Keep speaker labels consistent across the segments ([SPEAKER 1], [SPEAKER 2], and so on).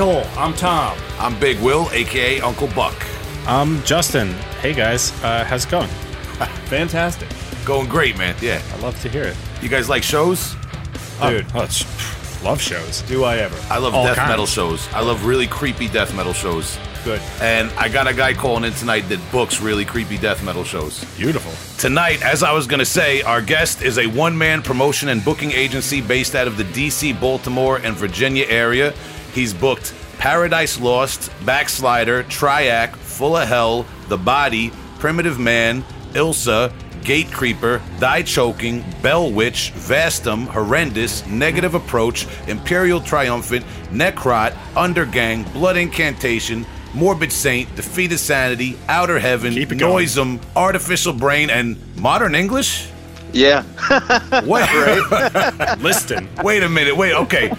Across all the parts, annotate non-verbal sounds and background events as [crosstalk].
[SPEAKER 1] the Heavy Hole. I'm Tom.
[SPEAKER 2] I'm Big Will, aka Uncle Buck.
[SPEAKER 3] I'm Justin. Hey guys, uh, how's it going? [laughs]
[SPEAKER 1] Fantastic.
[SPEAKER 2] Going great, man. Yeah.
[SPEAKER 3] I love to hear it.
[SPEAKER 2] You guys like shows?
[SPEAKER 1] Dude,
[SPEAKER 3] Oh, it's, love shows.
[SPEAKER 1] do I ever?
[SPEAKER 2] I love
[SPEAKER 3] All
[SPEAKER 2] death
[SPEAKER 3] kinds.
[SPEAKER 2] metal shows. I love really creepy death metal shows.
[SPEAKER 1] Good.
[SPEAKER 2] And I got a guy calling in tonight that books really creepy death metal shows.
[SPEAKER 3] Beautiful.
[SPEAKER 2] Tonight, as I was going to say, our guest is a one man promotion and booking agency based out of the DC, Baltimore, and Virginia area. He's booked Paradise Lost, Backslider, Triac, Full of Hell, The Body, Primitive Man, Ilsa, Gatecreeper, Die Choking, Bell Witch, Vastum, Horrendous, Negative Approach, Imperial Triumphant, Necrot, Undergang, Blood Incantation, Morbid Saint, Defeated Sanity, Outer Heaven,
[SPEAKER 3] Keep it going.
[SPEAKER 2] Noisem, Artificial Brain, and Modern English?
[SPEAKER 4] Yeah.
[SPEAKER 2] Wait, [laughs]
[SPEAKER 3] Liston.
[SPEAKER 2] wait a minute. Wait, okay.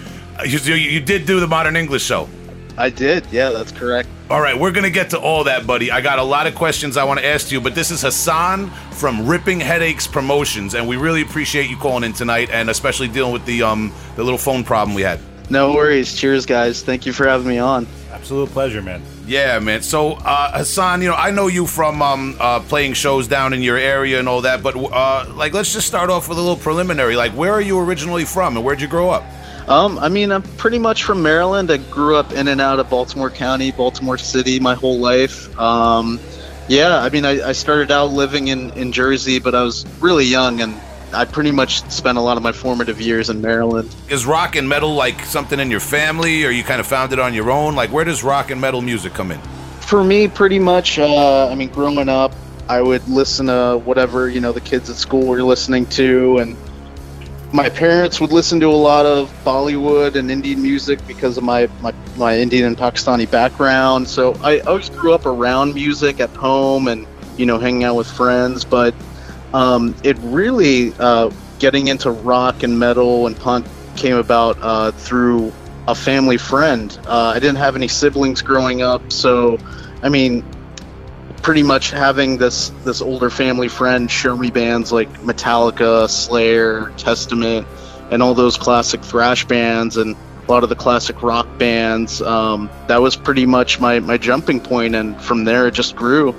[SPEAKER 2] You, you, you did do the Modern English show.
[SPEAKER 4] I did. Yeah, that's correct.
[SPEAKER 2] All right, we're going to get to all that, buddy. I got a lot of questions I want to ask you, but this is Hasan from Ripping Headaches Promotions, and we really appreciate you calling in tonight and especially dealing with the um the little phone problem we had.
[SPEAKER 4] No worries. Cheers, guys. Thank you for having me on.
[SPEAKER 1] Absolute pleasure, man.
[SPEAKER 2] Yeah, man. So, uh, Hasan, you know, I know you from um, uh, playing shows down in your area and all that, but uh, like, let's just start off with a little preliminary. Like, where are you originally from, and where'd you grow up?
[SPEAKER 4] Um, I mean, I'm pretty much from Maryland. I grew up in and out of Baltimore County, Baltimore City, my whole life. Um, yeah, I mean, I, I started out living in, in Jersey, but I was really young, and I pretty much spent a lot of my formative years in Maryland.
[SPEAKER 2] Is rock and metal like something in your family, or you kind of found it on your own? Like, where does rock and metal music come in?
[SPEAKER 4] For me, pretty much, uh, I mean, growing up, I would listen to whatever, you know, the kids at school were listening to, and my parents would listen to a lot of Bollywood and Indian music because of my, my, my Indian and Pakistani background. So I always grew up around music at home and, you know, hanging out with friends. But um, it really, uh, getting into rock and metal and punk came about uh, through a family friend. Uh, I didn't have any siblings growing up. So, I mean, pretty much having this this older family friend show me bands like Metallica, Slayer, Testament, and all those classic thrash bands and a lot of the classic rock bands. Um, that was pretty much my my jumping point, and from there it just grew.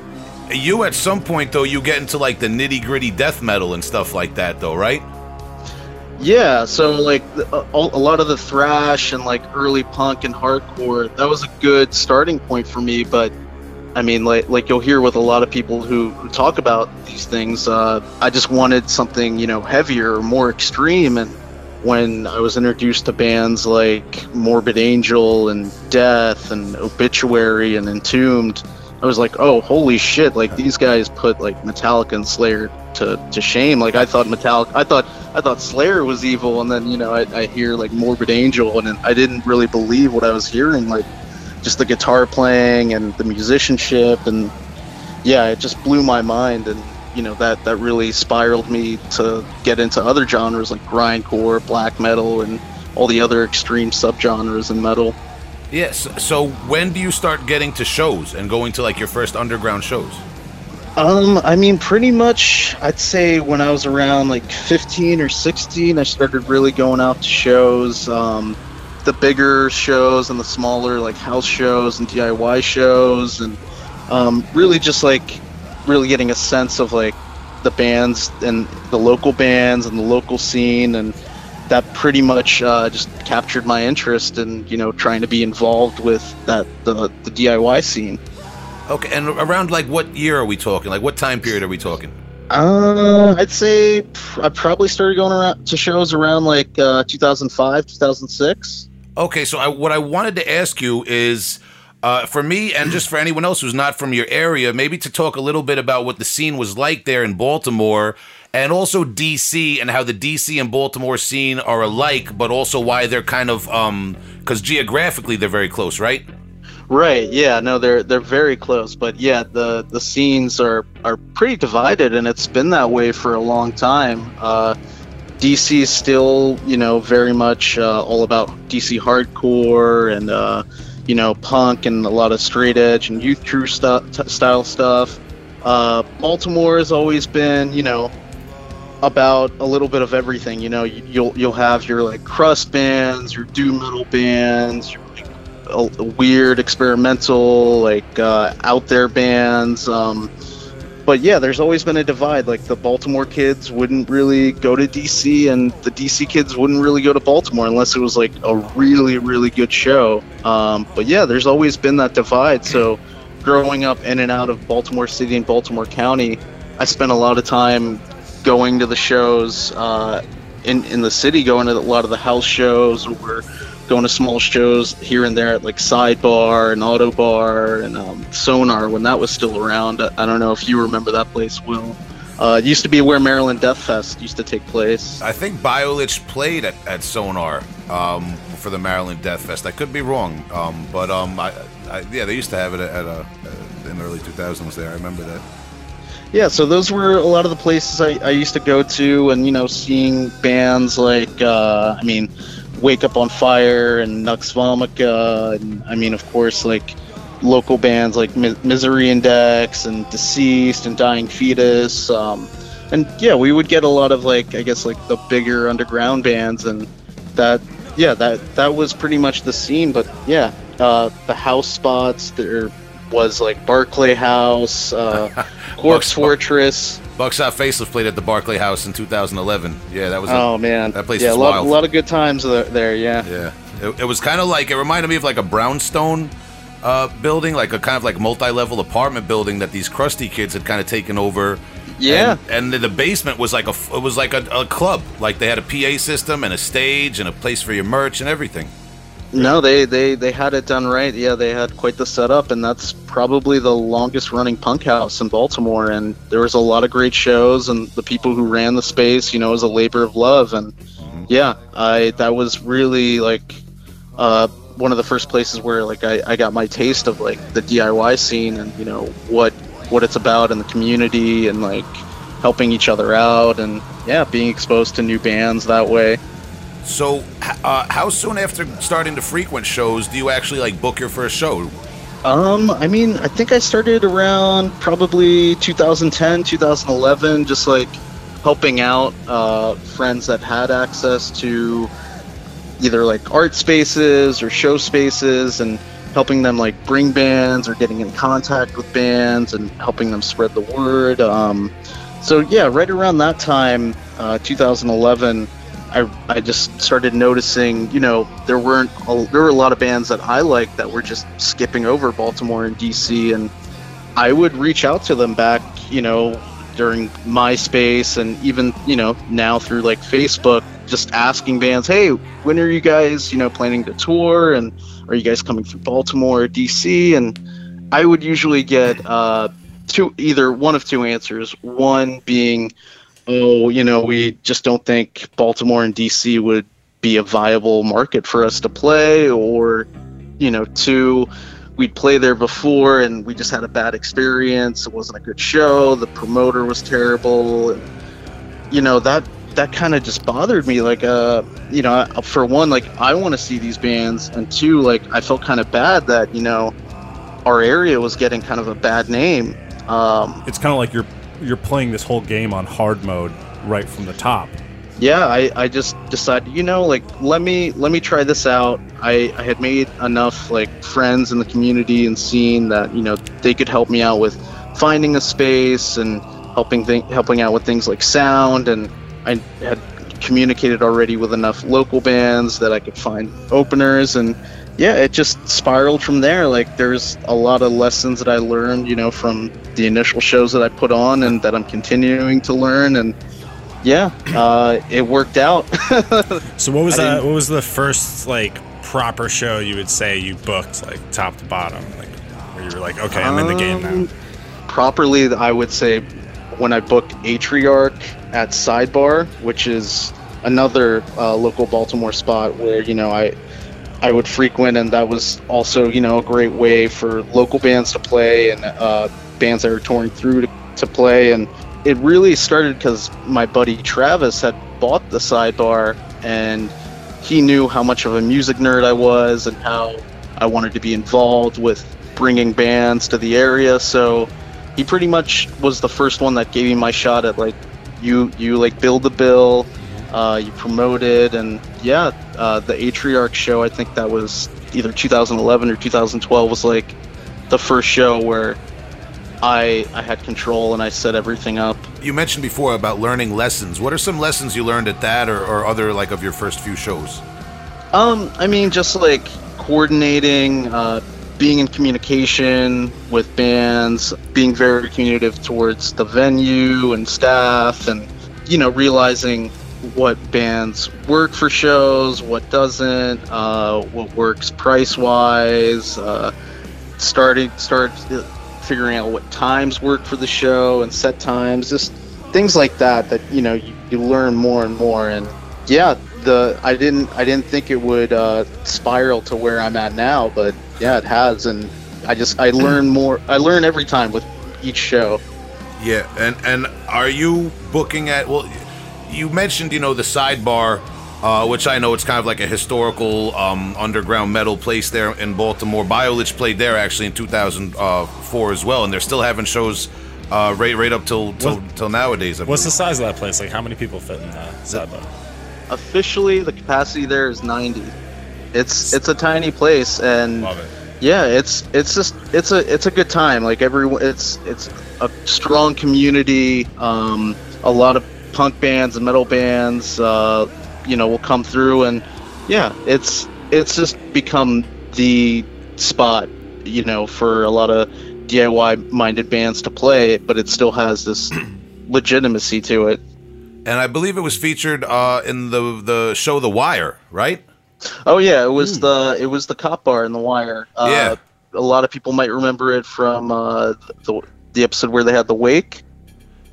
[SPEAKER 2] You, at some point, though, you get into like the nitty gritty death metal and stuff like that, though, right?
[SPEAKER 4] Yeah, so like a, a lot of the thrash and like early punk and hardcore, that was a good starting point for me. But I mean, like like you'll hear with a lot of people who, who talk about these things, uh, I just wanted something you know heavier, or more extreme. And when I was introduced to bands like Morbid Angel and Death and Obituary and Entombed, I was like, oh, holy shit! Like these guys put like Metallica and Slayer to, to shame. Like I thought Metallica, I thought I thought Slayer was evil, and then you know I, I hear like Morbid Angel, and I didn't really believe what I was hearing. Like just the guitar playing and the musicianship, and yeah, it just blew my mind, and you know that that really spiraled me to get into other genres like grindcore, black metal, and all the other extreme subgenres in metal.
[SPEAKER 2] Yes. So, when do you start getting to shows and going to like your first underground shows?
[SPEAKER 4] Um, I mean, pretty much, I'd say when I was around like 15 or 16, I started really going out to shows. Um, the bigger shows and the smaller like house shows and DIY shows, and um, really just like really getting a sense of like the bands and the local bands and the local scene, and that pretty much uh, just captured my interest in you know trying to be involved with that the the DIY scene.
[SPEAKER 2] Okay. And around like what year are we talking? Like, what time period are we talking?
[SPEAKER 4] Uh, I'd say I probably started going around to shows around like uh, 2005, 2006.
[SPEAKER 2] Okay, so I, what I wanted to ask you is, uh, for me and just for anyone else who's not from your area, maybe to talk a little bit about what the scene was like there in Baltimore, and also DC, and how the DC and Baltimore scene are alike, but also why they're kind of um, because geographically they're very close, right?
[SPEAKER 4] Right. Yeah. No, they're they're very close, but yeah, the the scenes are are pretty divided, and it's been that way for a long time. Uh, DC is still, you know, very much uh, all about DC hardcore and uh, you know punk and a lot of straight edge and youth crew stu- t- style stuff. Uh, Baltimore has always been, you know, about a little bit of everything. You know, you- you'll you'll have your like crust bands, your doom metal bands, your like, uh, weird, experimental, like uh, out there bands. Um, but yeah, there's always been a divide. Like the Baltimore kids wouldn't really go to DC, and the DC kids wouldn't really go to Baltimore unless it was like a really, really good show. Um, but yeah, there's always been that divide. So growing up in and out of Baltimore City and Baltimore County, I spent a lot of time going to the shows uh, in in the city, going to a lot of the house shows, or going to small shows here and there at like Sidebar and Ottobar and um, Sonar when that was still around. I, don't know if you remember that place, Will. Uh, it used to be where Maryland Death Fest used to take place.
[SPEAKER 2] I think Biolich played at, at Sonar um, for the Maryland Death Fest. I could be wrong, um, but um, I, I, yeah, they used to have it at, at uh, in the early 2000s. There, I remember that.
[SPEAKER 4] Yeah, so those were a lot of the places I, I used to go to, and you know, seeing bands like, uh, I mean, Wake Up on Fire and Nux Vomica, and I mean, of course, like local bands like Mi- Misery Index and Deceased and Dying Fetus. Um, and yeah, we would get a lot of like, I guess, like the bigger underground bands, and that, yeah, that that was pretty much the scene. But yeah, uh, the house spots there was like Barclay [laughs] House, uh, Corpse Fortress.
[SPEAKER 2] Bucks Out Faceless played at the Barclay House in 2011. Yeah, that was. a-
[SPEAKER 4] Oh man,
[SPEAKER 2] that place
[SPEAKER 4] yeah,
[SPEAKER 2] was
[SPEAKER 4] a lot,
[SPEAKER 2] wild.
[SPEAKER 4] a lot of good times there. there yeah.
[SPEAKER 2] Yeah, it, it was kind of like it reminded me of like a brownstone uh, building, like a kind of like multi-level apartment building that these crusty kids had kind of taken over.
[SPEAKER 4] Yeah.
[SPEAKER 2] and, and the basement was like a it was like a, a club. Like they had a PA system and a stage and a place for your merch and everything.
[SPEAKER 4] No, they, they they had it done right. Yeah, they had quite the setup, and that's probably the longest running punk house in Baltimore. And there was a lot of great shows, and the people who ran the space, you know, it was a labor of love. And yeah, I that was really like uh, one of the first places where like I, I got my taste of like the DIY scene and you know what what it's about in the community and like helping each other out and yeah, being exposed to new bands that way.
[SPEAKER 2] So, uh, how soon after starting to frequent shows do you actually like book your first show?
[SPEAKER 4] Um, I mean, I think I started around probably 2010, 2011, just like helping out uh, friends that had access to either like art spaces or show spaces and helping them like bring bands or getting in contact with bands and helping them spread the word. Um, so yeah, right around that time, uh, 2011, I, I just started noticing, you know, there weren't a, there were a lot of bands that I liked that were just skipping over Baltimore and DC, and I would reach out to them back, you know, during MySpace and even you know now through like Facebook, just asking bands, hey, when are you guys, you know, planning to tour, and are you guys coming through Baltimore or DC? And I would usually get uh, two, either one of two answers. One being oh, you know, we just don't think Baltimore and DC would be a viable market for us to play, or, you know, two, we'd play there before and we just had a bad experience. It wasn't a good show. The promoter was terrible. And, you know, that that kind of just bothered me. Like, uh, you know, for one, like I want to see these bands, and two, like I felt kind of bad that you know our area was getting kind of a bad name. Um,
[SPEAKER 1] It's kind of like you're you're playing this whole game on hard mode right from the top.
[SPEAKER 4] yeah I, I just decided you know like let me let me try this out I, I had made enough like friends in the community and scene that you know they could help me out with finding a space and helping th- helping out with things like sound and I had communicated already with enough local bands that I could find openers and yeah it just spiraled from there like there's a lot of lessons that I learned you know from the initial shows that I put on and that I'm continuing to learn and yeah, uh, it worked out. [laughs]
[SPEAKER 3] So what was that? What was the first like proper show you would say you booked like top to bottom, like where you were like, okay, I'm in the game now.
[SPEAKER 4] Um, Properly, I would say when I booked Atriarch at Sidebar, which is another uh, local Baltimore spot where you know I I would frequent, and that was also you know a great way for local bands to play and uh, bands that were touring through to, to play. And it really started because my buddy Travis had bought the Sidebar, and he knew how much of a music nerd I was and how I wanted to be involved with bringing bands to the area. So he pretty much was the first one that gave me my shot at like you you like build the bill uh, you promoted, and yeah, uh, the Atriarch show. I think that was either 2011 or 2012 was like the first show where I I had control and I set everything up.
[SPEAKER 2] You mentioned before about learning lessons. What are some lessons you learned at that or, or other like of your first few shows?
[SPEAKER 4] Um, I mean, just like coordinating, uh, being in communication with bands, being very communicative towards the venue and staff, and you know, realizing what bands work for shows, what doesn't, uh, what works price wise. Uh, starting start figuring out what times work for the show and set times, just things like that. That you know you, you learn more and more. And yeah, the I didn't I didn't think it would uh, spiral to where I'm at now, but yeah, it has. And I just I learn more. I learn every time with each show.
[SPEAKER 2] Yeah, and and are you booking at well? You mentioned you know the sidebar, uh, which I know it's kind of like a historical um, underground metal place there in Baltimore. Biolich played there actually in 2004 as well, and they're still having shows uh, right right up till till,
[SPEAKER 3] What-
[SPEAKER 2] till nowadays. I
[SPEAKER 3] What's the size of that place? Like, how many people fit in the sidebar?
[SPEAKER 4] Officially, the capacity there is 90. It's it's a tiny place, and
[SPEAKER 3] Love it.
[SPEAKER 4] yeah it's it's just it's a it's a good time like everyone it's it's a strong community um a lot of punk bands and metal bands uh you know will come through and yeah it's it's just become the spot you know for a lot of diy minded bands to play but it still has this [clears throat] legitimacy to it
[SPEAKER 2] And I believe it was featured uh, in the the show The Wire, right?
[SPEAKER 4] Oh yeah, it was the it was the cop bar in the wire. Uh,
[SPEAKER 2] Yeah.
[SPEAKER 4] a lot of people might remember it from uh, the the episode where they had the wake.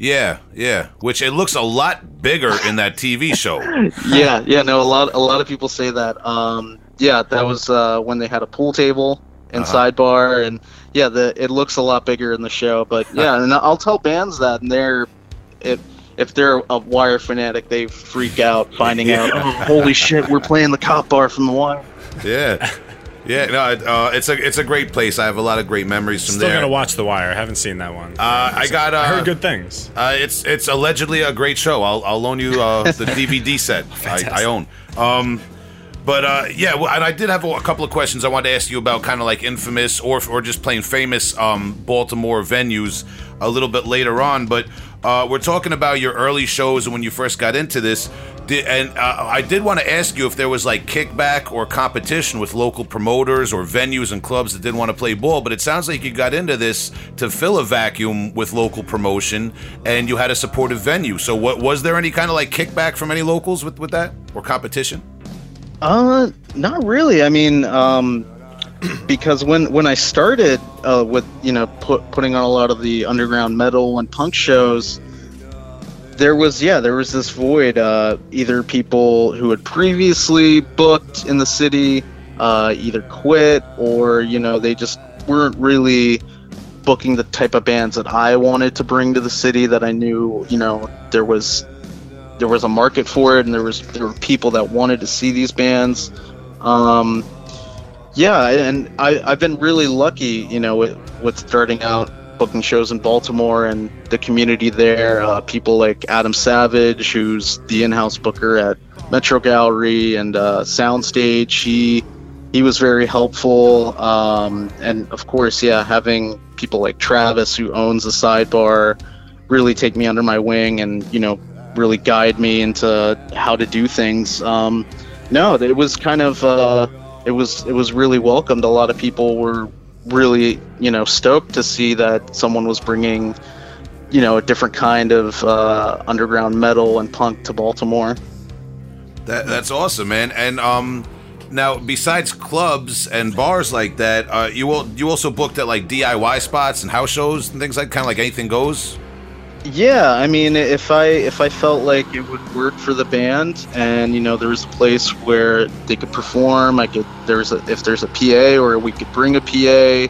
[SPEAKER 2] Yeah, yeah. Which it looks a lot bigger in that TV show. [laughs]
[SPEAKER 4] yeah, yeah. No, a lot a lot of people say that. Um, yeah, that was uh, when they had a pool table and
[SPEAKER 2] Uh-huh.
[SPEAKER 4] sidebar, and yeah, the it looks a lot bigger in the show. But yeah, and I'll tell bands that, and they're if if they're a wire fanatic, they freak out finding [laughs] out. Oh, holy shit, we're playing the cop bar from the wire.
[SPEAKER 2] Yeah, [laughs] yeah. No, it, uh, it's a it's a great place. I have a lot of great memories from there.
[SPEAKER 3] Still
[SPEAKER 2] there.
[SPEAKER 3] gonna watch The Wire. I haven't seen that one.
[SPEAKER 2] Uh, I got. Uh,
[SPEAKER 3] I heard good things.
[SPEAKER 2] Uh, it's it's allegedly a great show. I'll I'll loan you uh, the [laughs] DVD set I, I own. Um, but uh, yeah, well, and I did have a, a couple of questions I wanted to ask you about, kind of like infamous or or just plain famous um, Baltimore venues a little bit later on. But uh, we're talking about your early shows and when you first got into this. Did, and uh, I did want to ask you if there was like kickback or competition with local promoters or venues and clubs that didn't want to play ball. But it sounds like you got into this to fill a vacuum with local promotion, and you had a supportive venue. So, what was there any kind of like kickback from any locals with with that or competition?
[SPEAKER 4] Uh, not really. I mean, um, because when when I started uh, with you know put, putting on a lot of the underground metal and punk shows, there was yeah there was this void. Uh, either people who had previously booked in the city uh, either quit or you know they just weren't really booking the type of bands that I wanted to bring to the city that I knew you know there was there was a market for it and there was there were people that wanted to see these bands um yeah and i i've been really lucky you know with with starting out booking shows in baltimore and the community there uh, people like adam savage who's the in-house booker at metro gallery and uh, soundstage. He he was very helpful um, and of course yeah having people like travis who owns the sidebar really take me under my wing and you know really guide me into how to do things. Um, no it was kind of uh, it was it was really welcomed a lot of people were really you know stoked to see that someone was bringing you know a different kind of uh, underground metal and punk to baltimore
[SPEAKER 2] That that's awesome, man. And um, now besides clubs and bars like that, uh, you you also booked at like DIY spots and house shows and things like kind of like anything goes.
[SPEAKER 4] Yeah, I mean, if I if I felt like it would work for the band, and you know, there was a place where they could perform, I could there's a if there's a PA or we could bring a PA,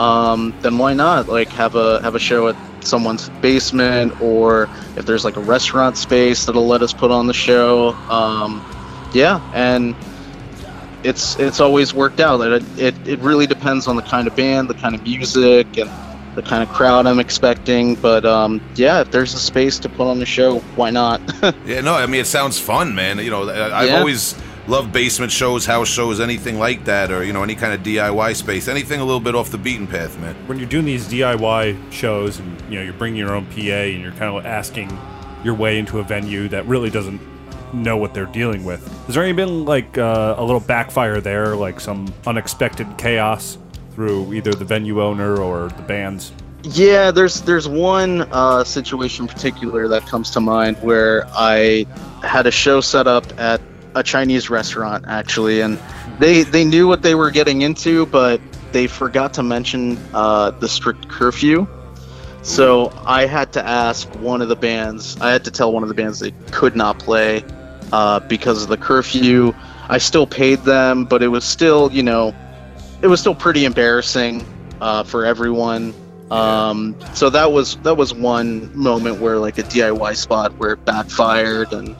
[SPEAKER 4] um, then why not? Like have a have a show at someone's basement, or if there's like a restaurant space that'll let us put on the show. Um, yeah, and it's it's always worked out. It, it it really depends on the kind of band, the kind of music, and the kind of crowd I'm expecting. But um, yeah, if there's a space to put on the show, why not? [laughs]
[SPEAKER 2] Yeah, no, I mean it sounds fun, man. You know, I- I've
[SPEAKER 4] Yeah.
[SPEAKER 2] always loved basement shows, house shows, anything like that, or you know, any kind of DIY space, anything a little bit off the beaten path, man.
[SPEAKER 1] when you're doing these DIY shows and you know you're bringing your own PA and you're kind of asking your way into a venue that really doesn't know what they're dealing with. Has there any been like uh, a little backfire there, like some unexpected chaos through either the venue owner or the bands?
[SPEAKER 4] Yeah, there's there's one uh, situation particular that comes to mind where I had a show set up at a Chinese restaurant actually, and they they knew what they were getting into, but they forgot to mention uh, the strict curfew. So I had to ask one of the bands. I had to tell one of the bands they could not play uh, because of the curfew. I still paid them, but it was still, you know, it was still pretty embarrassing uh, for everyone. Um, so that was that was one moment where like a DIY spot where it backfired and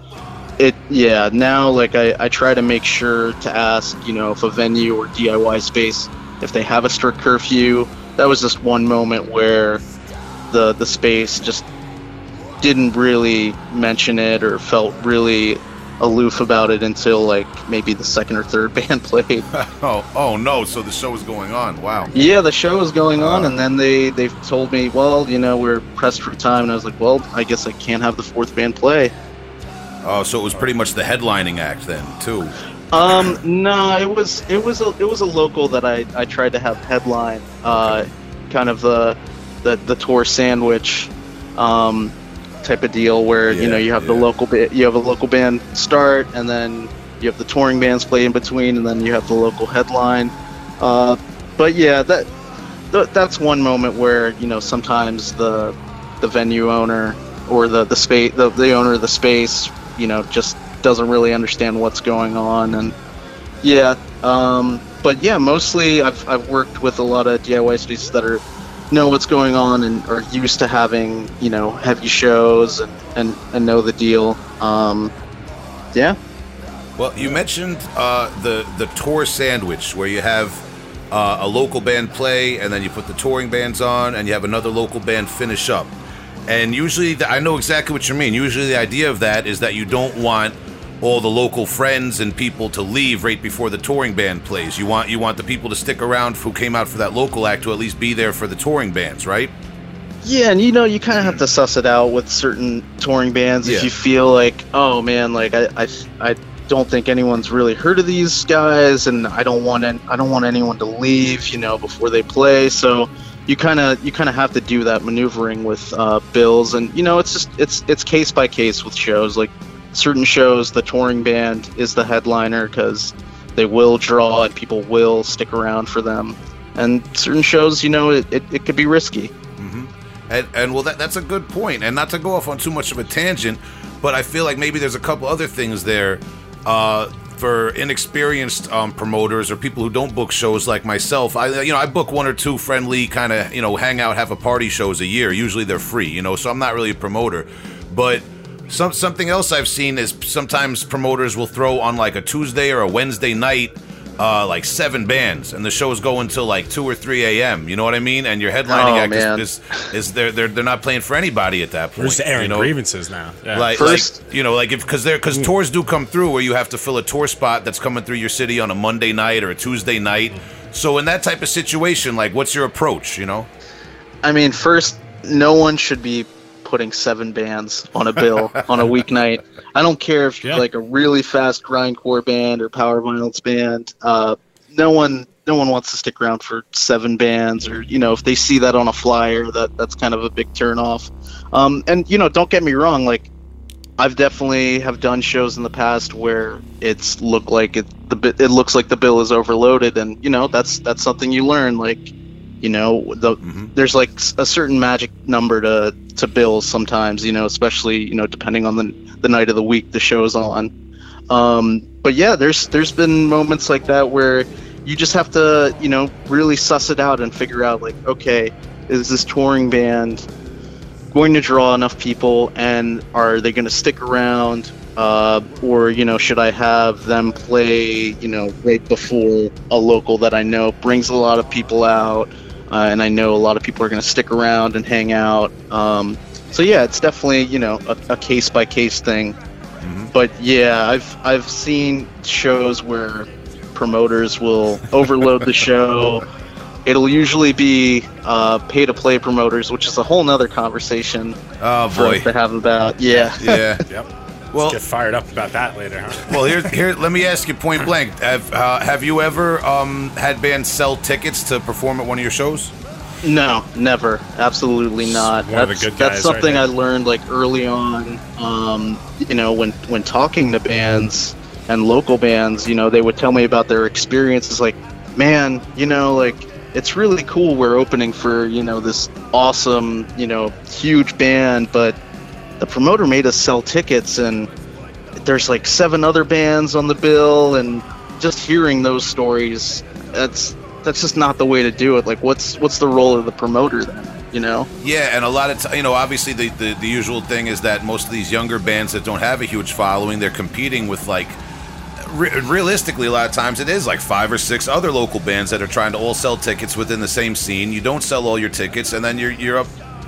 [SPEAKER 4] it yeah now like I, I try to make sure to ask you know if a venue or DIY space if they have a strict curfew that was just one moment where the the space just didn't really mention it or felt really aloof about it until like maybe the second or third [laughs] band played [laughs]
[SPEAKER 2] Oh, oh no! So the show is going on. Wow.
[SPEAKER 4] yeah, the show was going on, and then they they told me, well, you know, we're pressed for time, and I was like, well, I guess I can't have the fourth band play.
[SPEAKER 2] Oh, so it was pretty much the headlining act then, too.
[SPEAKER 4] Um, no, it was it was a it was a local that I I tried to have headline, uh, kind of the the the tour sandwich, um, type of deal where you know you have the local ba- you have a local band start, and then you have the touring bands play in between, and then you have the local headline. Uh, but yeah, that th- that's one moment where you know sometimes the the venue owner or the the space the, the owner of the space you know just doesn't really understand what's going on and yeah um, but yeah mostly I've, I've worked with a lot of DIY spaces that are know what's going on and are used to having you know heavy shows and and, and know the deal um, yeah
[SPEAKER 2] Well, you mentioned uh, the the tour sandwich, where you have uh, a local band play, and then you put the touring bands on, and you have another local band finish up. And usually, the, I know exactly what you mean. Usually, the idea of that is that you don't want all the local friends and people to leave right before the touring band plays. You want you want the people to stick around who came out for that local act to at least be there for the touring bands, right?
[SPEAKER 4] Yeah, and you know, you kind of have to suss it out with certain touring bands
[SPEAKER 2] Yeah.
[SPEAKER 4] if you feel like, oh man, like I, I, I don't think anyone's really heard of these guys, and I don't want an, I don't want anyone to leave, you know, before they play. So you kind of, you kind of have to do that maneuvering with uh, bills, and you know, it's just, it's, it's case by case with shows. Like certain shows, the touring band is the headliner because they will draw and people will stick around for them. And certain shows, you know, it, it, it could be risky.
[SPEAKER 2] And, and well, that, that's a good point. And not to go off on too much of a tangent, but I feel like maybe there's a couple other things there uh, for inexperienced um, promoters or people who don't book shows like myself. I, you know, I book one or two friendly kind of, you know, hang out, have a party shows a year. Usually they're free, you know, so I'm not really a promoter. But some something else I've seen is sometimes promoters will throw on like a Tuesday or a Wednesday night. Uh, like seven bands, and the shows go until like two or three a.m. You know what I mean? And your headlining
[SPEAKER 4] Oh,
[SPEAKER 2] act
[SPEAKER 4] man.
[SPEAKER 2] is, is is they're they're they're not playing for anybody at that point.
[SPEAKER 3] We're airing
[SPEAKER 2] you know?
[SPEAKER 3] grievances now. Yeah.
[SPEAKER 2] Like,
[SPEAKER 4] First-
[SPEAKER 2] like you know, like if because there because tours do come through where you have to fill a tour spot that's coming through your city on a Monday night or a Tuesday night. So in that type of situation, like, what's your approach? You know?
[SPEAKER 4] I mean, first, no one should be putting seven bands on a bill [laughs] on a weeknight. I don't care if you're
[SPEAKER 3] Yeah.
[SPEAKER 4] like a really fast grindcore band or power violence band. Uh, no one, no one wants to stick around for seven bands, or you know, if they see that on a flyer, that that's kind of a big turnoff. Um, and you know, don't get me wrong, like I've definitely have done shows in the past where it's looked like it the bi- it looks like the bill is overloaded, and you know, that's that's something you learn. Like, you know, the
[SPEAKER 2] Mhm.
[SPEAKER 4] there's like a certain magic number to to bills sometimes you know especially you know depending on the the night of the week the show's on um but yeah there's there's been moments like that where you just have to you know really suss it out and figure out like okay is this touring band going to draw enough people and are they going to stick around uh, or you know should i have them play you know right before a local that i know brings a lot of people out uh, and I know a lot of people are going to stick around and hang out. Um, so yeah, it's definitely you know a case by case thing. But yeah, I've I've seen shows where promoters will overload the show. It'll usually be uh, pay to play promoters, which is a whole nother conversation
[SPEAKER 2] Oh boy.
[SPEAKER 4] to have about. Yeah.
[SPEAKER 2] Yeah. [laughs]
[SPEAKER 3] Yep.
[SPEAKER 2] Well,
[SPEAKER 3] Get fired up about that later, huh? [laughs]
[SPEAKER 2] well, here, here. Let me ask you point blank. [laughs] Have uh, Have you ever um, had bands sell tickets to perform at one of your shows?
[SPEAKER 4] No, never. Absolutely not.
[SPEAKER 3] one of the
[SPEAKER 4] that's
[SPEAKER 3] good
[SPEAKER 4] that's
[SPEAKER 3] guys right
[SPEAKER 4] something
[SPEAKER 3] there.
[SPEAKER 4] I learned like early on. Um, you know, when when talking to bands and local bands, you know, they would tell me about their experiences. Like, man, you know, like it's really cool. We're opening for you know this awesome, you know, huge band, but the promoter made us sell tickets and there's like seven other bands on the bill and just hearing those stories that's that's just not the way to do it like what's what's the role of the promoter then you know
[SPEAKER 2] Yeah, and a lot of t- you know, obviously the, the the usual thing is that most of these younger bands that don't have a huge following, they're competing with like. Re- realistically, a lot of times it is like five or six other local bands that are trying to all sell tickets within the same scene. You don't sell all your tickets, and then you're you're up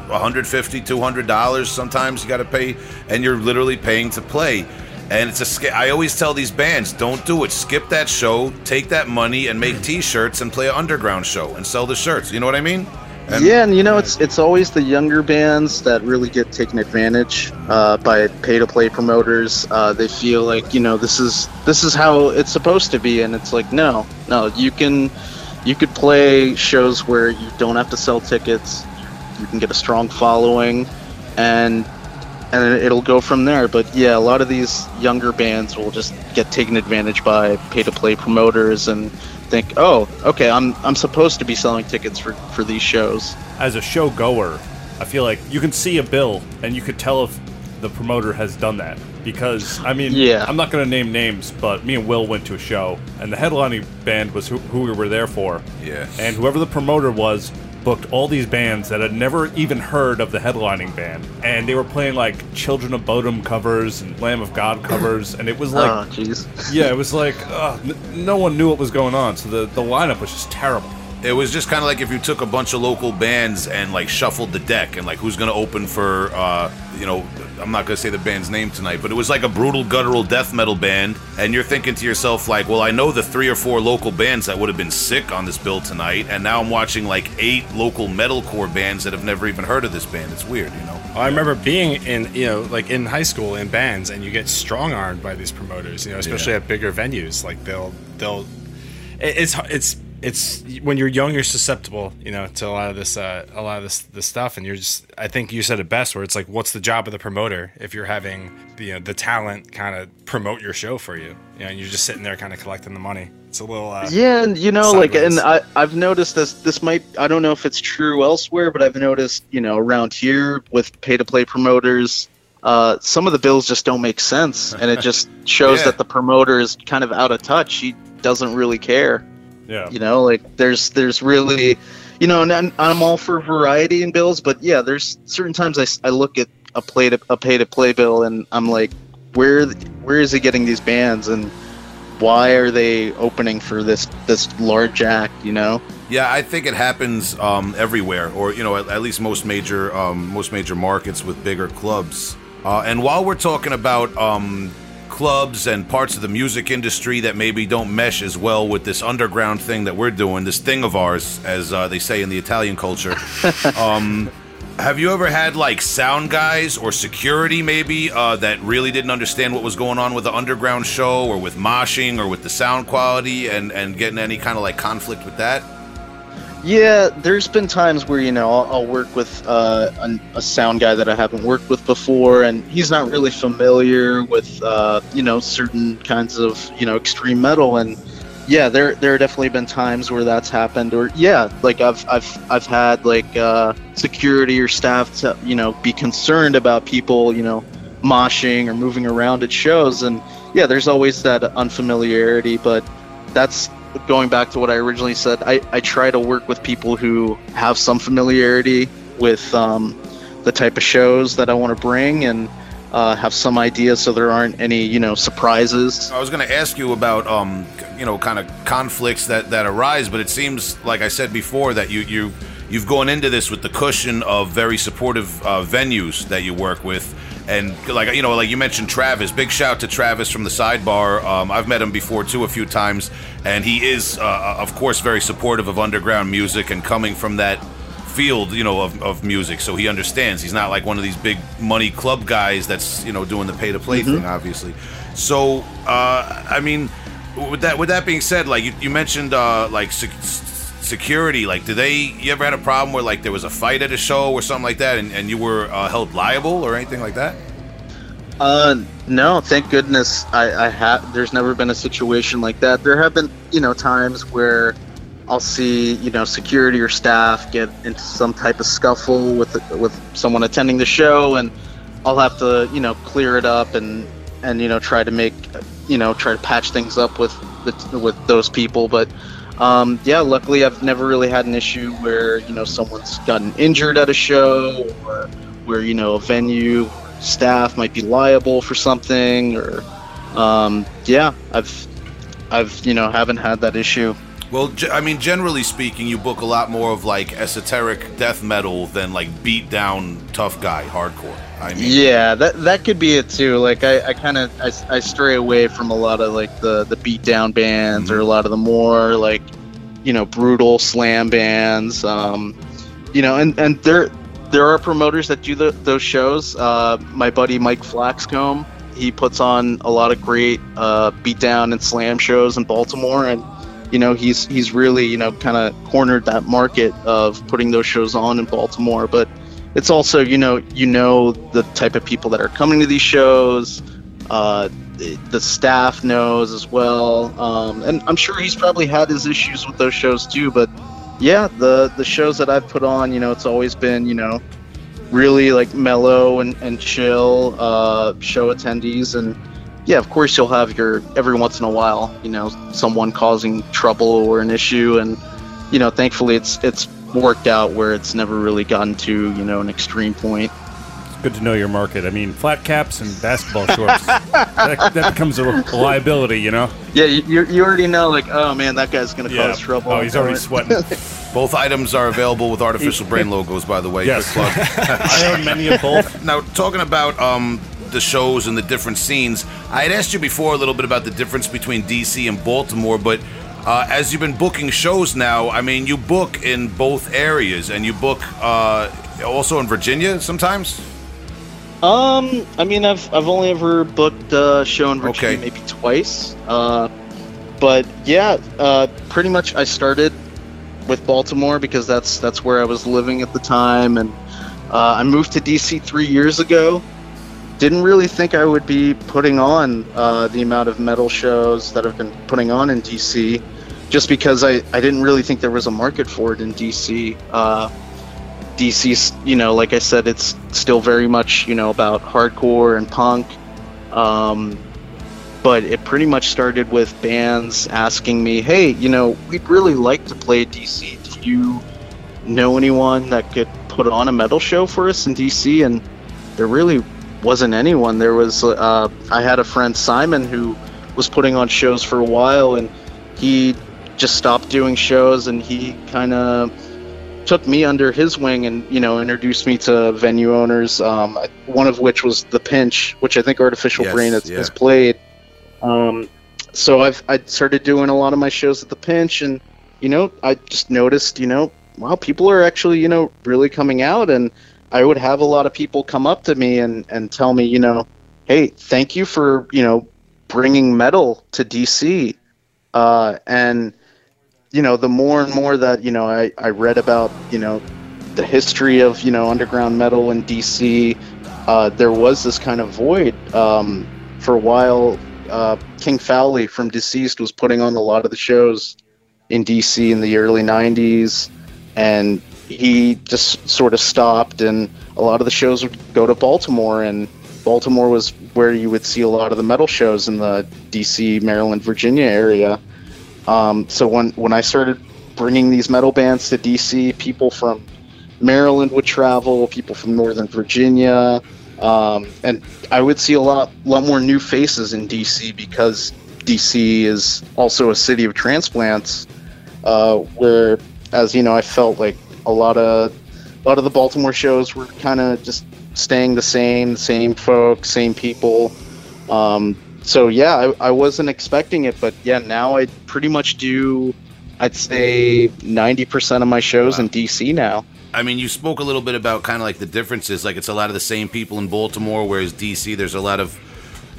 [SPEAKER 2] 150 200 dollars. Sometimes you got to pay, and you're literally paying to play. And it's a. I always tell these bands, don't do it. Skip that show, take that money, and make T-shirts and play an underground show and sell the shirts. You know what I mean? And-
[SPEAKER 4] yeah and you know it's it's always the younger bands that really get taken advantage uh, by pay to play promoters uh, they feel like you know this is this is how it's supposed to be and it's like no no you can you could play shows where you don't have to sell tickets you can get a strong following and and it'll go from there but yeah a lot of these younger bands will just get taken advantage by pay to play promoters and think oh okay i'm i'm supposed to be selling tickets for for these shows
[SPEAKER 1] As a show goer, I feel like you can see a bill and you could tell if the promoter has done that. Because, I mean,
[SPEAKER 4] Yeah.
[SPEAKER 1] I'm not going to name names, but me and Will went to a show, and the headlining band was who, who we were there for.
[SPEAKER 2] Yeah.
[SPEAKER 1] And whoever the promoter was booked all these bands that had never even heard of the headlining band. And they were playing like Children of Bodom covers and Lamb of God covers, and it was [laughs] like
[SPEAKER 4] oh
[SPEAKER 1] Yeah, it was like uh, n- no one knew what was going on, so the, the lineup was just terrible.
[SPEAKER 2] It was just kind of like if you took a bunch of local bands and like shuffled the deck and like who's going to open for, uh, you know, I'm not going to say the band's name tonight, but it was like a brutal guttural death metal band. And you're thinking to yourself, like, well, I know the three or four local bands that would have been sick on this bill tonight. And now I'm watching like eight local metalcore bands that have never even heard of this band. It's weird, you know?
[SPEAKER 3] I remember being in, you know, like in high school in bands, and you get strong armed by these promoters, you know, especially
[SPEAKER 2] Yeah.
[SPEAKER 3] at bigger venues. Like they'll, they'll, it- it's, it's, it's when you're young, you're susceptible, you know, to a lot of this, uh, a lot of this, this stuff, and you're just. I think you said it best, where it's like, what's the job of the promoter if you're having the, you know, the talent kind of promote your show for you, you know, and you're just sitting there kind of collecting the money. It's a little, uh,
[SPEAKER 4] Yeah, and you know, like, and I, I've noticed this. This might, I don't know if it's true elsewhere, but I've noticed, you know, around here with pay-to-play promoters, uh, some of the bills just don't make sense, and it just [laughs] shows
[SPEAKER 2] Yeah.
[SPEAKER 4] that the promoter is kind of out of touch. He doesn't really care.
[SPEAKER 1] Yeah.
[SPEAKER 4] You know, like there's there's really, you know, and I'm, I'm all for variety in bills, but yeah, there's certain times I, I look at a play to a pay-to-play bill, and I'm like, where where is he getting these bands and why are they opening for this this large act you know
[SPEAKER 2] Yeah, I think it happens um, everywhere, or you know, at, at least most major um, most major markets with bigger clubs. Uh, and while we're talking about um, clubs and parts of the music industry that maybe don't mesh as well with this underground thing that we're doing, this thing of ours, as uh, they say in the Italian culture. [laughs] um, have you ever had like sound guys or security maybe uh, that really didn't understand what was going on with the underground show or with moshing or with the sound quality and, and getting any kind of like conflict with that?
[SPEAKER 4] Yeah there's been times where you know i'll, I'll work with uh, a sound guy that i haven't worked with before and he's not really familiar with uh, you know certain kinds of you know extreme metal and yeah there there have definitely been times where that's happened or yeah like i've i've i've had like uh, security or staff to you know be concerned about people you know moshing or moving around at shows and yeah there's always that unfamiliarity but that's going back to what i originally said i, I try to work with people who have some familiarity with um, the type of shows that i want to bring and uh, have some idea so there aren't any you know surprises
[SPEAKER 2] I was going to ask you about, um, you know, kind of conflicts that, that arise, but it seems like I said before that you you you've gone into this with the cushion of very supportive uh, venues that you work with. And like you know, like you mentioned, Travis. Big shout to Travis from the Sidebar. Um, I've met him before too a few times, and he is, uh, of course, very supportive of underground music and coming from that field, you know, of, of music. So he understands. He's not like one of these big money club guys that's you know doing the pay to play thing, obviously. So uh, I mean, with that with that being said, like you, you mentioned, uh, like sec- security. Like, did they? You ever had a problem where like there was a fight at a show or something like that, and, and you were uh, held liable or anything like that?
[SPEAKER 4] Uh, no, thank goodness. I, I have. There's never been a situation like that. There have been, you know, times where I'll see, you know, security or staff get into some type of scuffle with with someone attending the show, and I'll have to, you know, clear it up and and you know try to make, you know, try to patch things up with the, with those people. But um, yeah, luckily I've never really had an issue where you know someone's gotten injured at a show or where you know a venue staff might be liable for something or um, yeah, I've I've you know haven't had that issue.
[SPEAKER 2] Well, I mean, generally speaking, you book a lot more of like esoteric death metal than like beat down tough guy hardcore. I mean,
[SPEAKER 4] Yeah, that that could be it too. Like I, I kind of I, I stray away from a lot of like the the beat down bands or a lot of the more like you know brutal slam bands. Um, you know, and and there there are promoters that do the, those shows. Uh, my buddy Mike Flaxcomb, he puts on a lot of great uh, beat down and slam shows in Baltimore, and you know he's he's really you know kind of cornered that market of putting those shows on in Baltimore, but it's also you know you know the type of people that are coming to these shows. Uh, the, staff knows as well. Um, and i'm sure he's probably had his issues with those shows too but yeah the the shows that i've put on you know it's always been you know really like mellow and, and chill uh, show attendees. And yeah of course you'll have your every once in a while you know someone causing trouble or an issue. And you know thankfully it's it's worked out where it's never really gotten to you know an extreme point
[SPEAKER 1] Good to know your market. I mean, flat caps and basketball shorts. [laughs] that, that becomes a, a liability, you know?
[SPEAKER 4] yeah you, you you already know like oh man that guy's gonna cause trouble
[SPEAKER 1] Oh, he's already sweating. [laughs]
[SPEAKER 2] both items are available with artificial brain [laughs] logos, by the way.
[SPEAKER 1] Yes.
[SPEAKER 2] Plug.
[SPEAKER 1] I own many of both.
[SPEAKER 2] now, talking about um, the shows and the different scenes, I had asked you before a little bit about the difference between DC and Baltimore, but uh, as you've been booking shows now, I mean, you book in both areas, and you book uh, also in Virginia sometimes.
[SPEAKER 4] Um, I mean, I've I've only ever booked a show in Virginia
[SPEAKER 2] Okay.
[SPEAKER 4] maybe twice. Uh, but yeah, uh, pretty much I started with Baltimore because that's that's where I was living at the time, and uh, I moved to DC three years ago. Didn't really think I would be putting on uh, the amount of metal shows that I've been putting on in DC, just because I, I didn't really think there was a market for it in DC. Uh, DC's, you know, like I said, it's still very much, you know, about hardcore and punk. Um, but it pretty much started with bands asking me, hey, you know, we'd really like to play DC. Do you know anyone that could put on a metal show for us in DC? And there really wasn't anyone. There was, uh, I had a friend, Simon, who was putting on shows for a while and he just stopped doing shows and he kind of took me under his wing and you know introduced me to venue owners um, one of which was the pinch which i think artificial
[SPEAKER 2] Yes,
[SPEAKER 4] brain has,
[SPEAKER 2] yeah.
[SPEAKER 4] has played um, so i've i started doing a lot of my shows at the pinch and you know i just noticed you know wow people are actually you know really coming out and i would have a lot of people come up to me and and tell me you know hey thank you for you know bringing metal to dc uh, and you know, the more and more that you know, I, I read about you know the history of you know underground metal in DC, uh, there was this kind of void um, for a while. Uh, King Fowley from Deceased was putting on a lot of the shows in DC in the early '90s, and he just sort of stopped, and a lot of the shows would go to Baltimore, and Baltimore was where you would see a lot of the metal shows in the DC, Maryland, Virginia area. Um, so when when I started bringing these metal bands to DC, people from Maryland would travel, people from Northern Virginia, um, and I would see a lot lot more new faces in DC because DC is also a city of transplants, uh, where as you know I felt like a lot of a lot of the Baltimore shows were kind of just staying the same, same folks, same people. Um, so yeah, I, I wasn't expecting it, but yeah, now I pretty much do. I'd say ninety percent of my shows in DC now.
[SPEAKER 2] I mean, you spoke a little bit about kind of like the differences. Like it's a lot of the same people in Baltimore, whereas DC, there's a lot of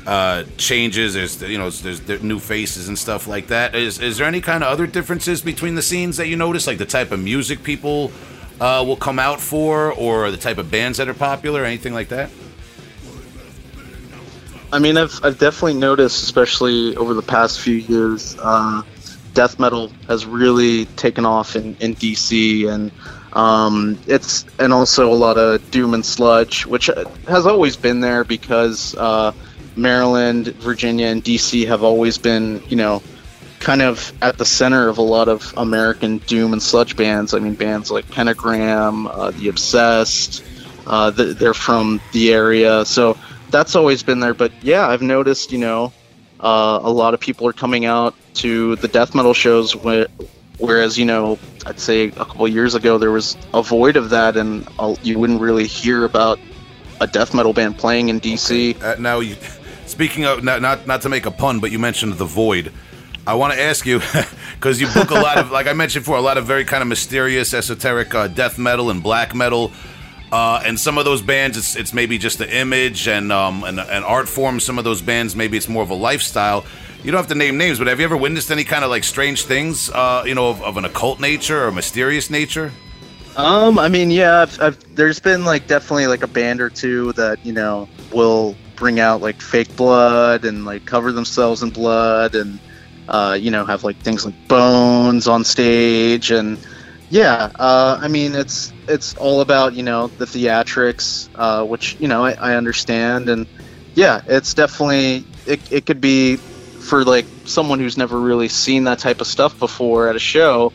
[SPEAKER 2] uh, changes. There's you know there's, there's new faces and stuff like that. Is is there any kind of other differences between the scenes that you notice, like the type of music people uh, will come out for, or the type of bands that are popular, anything like that?
[SPEAKER 4] I mean, I've I've definitely noticed, especially over the past few years, uh, death metal has really taken off in, in DC, and um, it's and also a lot of doom and sludge, which has always been there because uh, Maryland, Virginia, and DC have always been, you know, kind of at the center of a lot of American doom and sludge bands. I mean, bands like Pentagram, uh, The Obsessed, uh, they're from the area, so that's always been there. But yeah, I've noticed, you know, uh, a lot of people are coming out to the death metal shows, wh- whereas you know, I'd say a couple years ago there was a void of that, and you wouldn't really hear about a death metal band playing in DC.
[SPEAKER 2] Okay. Uh, now, you, speaking of not, not not to make a pun, but you mentioned the void. I want to ask you [laughs] because you book a lot of, like I mentioned before, a lot of very kind of mysterious, esoteric uh, death metal and black metal. Uh, and some of those bands, it's, it's maybe just the image and, um, and and art form. Some of those bands, maybe it's more of a lifestyle. You don't have to name names, but have you ever witnessed any kind of like strange things, uh, you know, of, of, an occult nature or mysterious nature?
[SPEAKER 4] Um, I mean, yeah, I've, I've, there's been like definitely like a band or two that you know will bring out like fake blood and like cover themselves in blood and uh, you know have like things like bones on stage and yeah, uh, I mean it's it's all about you know the theatrics, uh, which you know I, I, understand, and yeah, it's definitely it, it could be for like someone who's never really seen that type of stuff before at a show.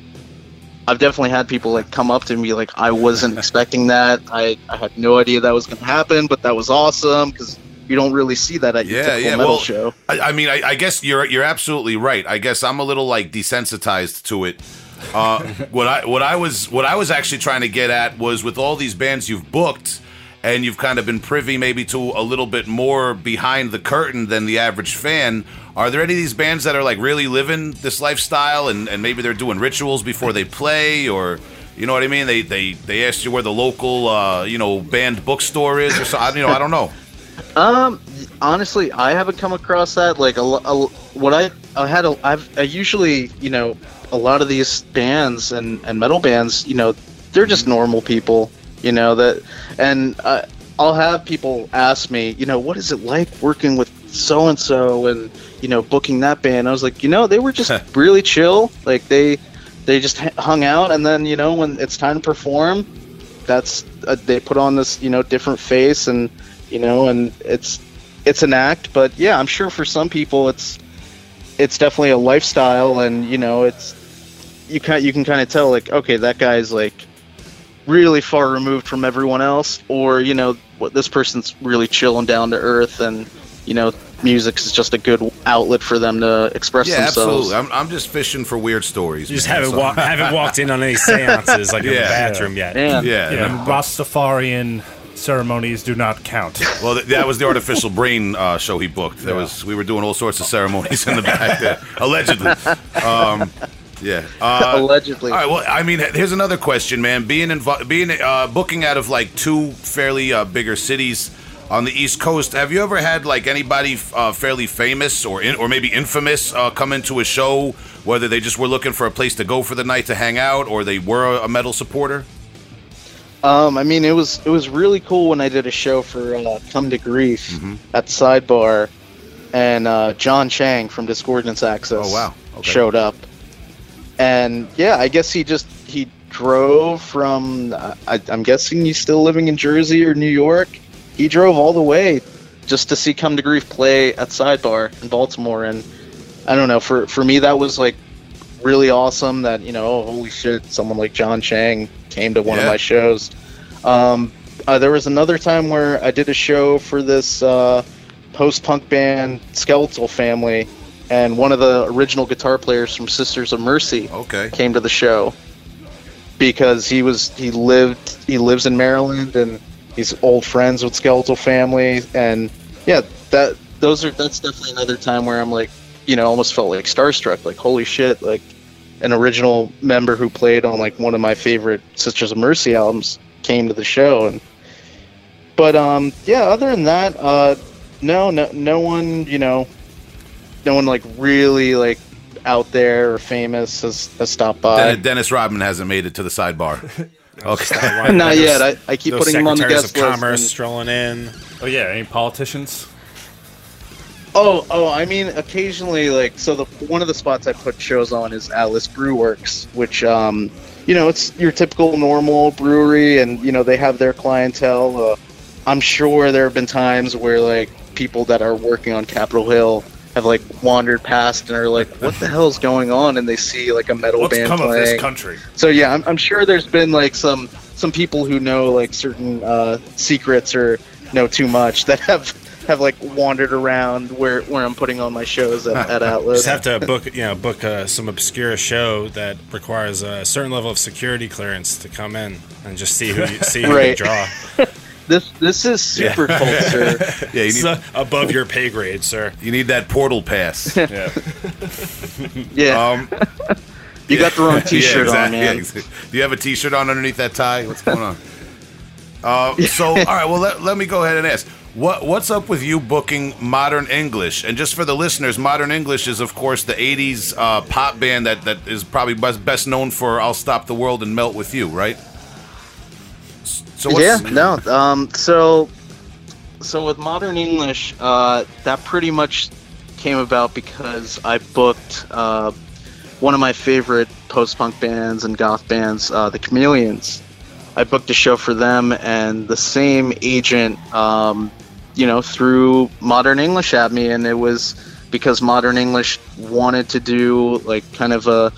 [SPEAKER 4] I've definitely had people like come up to me like I wasn't [laughs] expecting that. I, I had no idea that was going to happen, but that was awesome because you don't really see that at your yeah, typical yeah. metal well, show.
[SPEAKER 2] I, I mean, I, I, guess you're you're absolutely right. I guess I'm a little like desensitized to it uh, [laughs] what I what I was what I was actually trying to get at was with all these bands you've booked and you've kind of been privy maybe to a little bit more behind the curtain than the average fan. Are there any of these bands that are like really living this lifestyle and, and maybe they're doing rituals before they play or you know what I mean? They they they asked you where the local uh, you know band bookstore is or something. You know, I don't know. [laughs]
[SPEAKER 4] Um, honestly, I haven't come across that. Like a, a what I I had a I've I usually you know a lot of these bands and, and metal bands, you know, they're just normal people, you know, that, and uh, I'll have people ask me, you know, what is it like working with so and so and, you know, booking that band? I was like, you know, they were just really chill. Like they, they just hung out. And then, you know, when it's time to perform, that's, uh, they put on this, you know, different face and, you know, and it's, it's an act, but yeah, I'm sure for some people it's, it's definitely a lifestyle and you know it's you can you can kind of tell like okay that guy's like really far removed from everyone else or you know what this person's really chilling down to earth and you know music is just a good outlet for them to express
[SPEAKER 2] yeah,
[SPEAKER 4] themselves.
[SPEAKER 2] absolutely. I'm, I'm just fishing for weird stories.
[SPEAKER 3] You just haven't, wa- haven't walked in on any seances like yeah. in the [laughs] bathroom
[SPEAKER 4] yet.
[SPEAKER 1] Yeah, yeah. yeah. Rastafarian ceremonies do not count.
[SPEAKER 2] Well, th- that was the artificial brain uh, show he booked. There yeah. was we were doing all sorts of ceremonies in the back there, allegedly. Um, yeah.
[SPEAKER 4] Uh, Allegedly.
[SPEAKER 2] All right. Well, I mean, here's another question, man. Being invo- being uh, booking out of like two fairly uh, bigger cities on the East Coast, have you ever had like anybody uh, fairly famous or in- or maybe infamous uh, come into a show, whether they just were looking for a place to go for the night to hang out, or they were a metal supporter?
[SPEAKER 4] Um, I mean, it was it was really cool when I did a show for uh, Come to Grief mm-hmm. at Sidebar, and Jon Chang from Discordance Axis.
[SPEAKER 2] Oh wow!
[SPEAKER 4] Okay. Showed up and yeah, I guess he just he drove from. I, I'm guessing he's still living in Jersey or New York. He drove all the way just to see Come to Grief play at Sidebar in Baltimore, and I don't know. For for me, that was like really awesome. That you know, holy shit, someone like Jon Chang came to one yeah. of my shows. Um, uh, there was another time where I did a show for this uh, post-punk band Skeletal Family and one of the original guitar players from Sisters of Mercy
[SPEAKER 2] okay.
[SPEAKER 4] came to the show. because he was he lived he lives in Maryland and he's old friends with Skeletal Family and yeah that those are that's definitely another time where I'm like you know almost felt like starstruck like holy shit like an original member who played on like one of my favorite Sisters of Mercy albums came to the show and but um yeah other than that uh no no no one you know no one like really like out there or famous has, has stopped by
[SPEAKER 2] Den- Dennis Rodman hasn't made it to the sidebar. [laughs] Okay. [laughs] [laughs]
[SPEAKER 4] not yet I, I keep putting him on the guest
[SPEAKER 3] of
[SPEAKER 4] list
[SPEAKER 3] commerce
[SPEAKER 4] and-
[SPEAKER 3] strolling in.
[SPEAKER 1] Oh yeah, any politicians?
[SPEAKER 4] Oh, oh, I mean, occasionally, like, so the one of the spots I put shows on is Atlas Brew Works, which, um, you know, it's your typical normal brewery, and you know they have their clientele. Uh, I'm sure there have been times where like people that are working on Capitol Hill have like wandered past and are like, "What the [laughs] hell is going on?" and they see like a metal
[SPEAKER 1] What's
[SPEAKER 4] band
[SPEAKER 1] come of this country?
[SPEAKER 4] So yeah, I'm, I'm sure there's been like some some people who know like certain uh, secrets or know too much that have have like wandered around where where I'm putting on my shows at, at Atlas.
[SPEAKER 3] Just have to book, you know, book uh, some obscure show that requires a certain level of security clearance to come in and just see who you, see who you draw. [laughs]
[SPEAKER 4] This this is super culture. [laughs]
[SPEAKER 2] Yeah, you need,
[SPEAKER 3] uh, above your pay grade, sir.
[SPEAKER 2] you need that portal pass. [laughs]
[SPEAKER 1] Yeah.
[SPEAKER 4] Yeah,
[SPEAKER 2] Um,
[SPEAKER 4] you got the wrong T-shirt on,
[SPEAKER 2] exactly,
[SPEAKER 4] man.
[SPEAKER 2] yeah, exactly. Do you have a T-shirt on underneath that tie? What's going on? Uh, so, all right. Well, let, let me go ahead and ask. What what's up with you booking Modern English? And just for the listeners, Modern English is of course the '80s uh, pop band that, that is probably best, best known for "I'll Stop the World and Melt with You," right? So
[SPEAKER 4] yeah, [clears throat] no. Um, so, so with modern English, uh, that pretty much came about because I booked uh, one of my favorite post-punk bands and goth bands, uh, the Chameleons. I booked a show for them, and the same agent, um, you know, threw Modern English at me, and it was because Modern English wanted to do like kind of a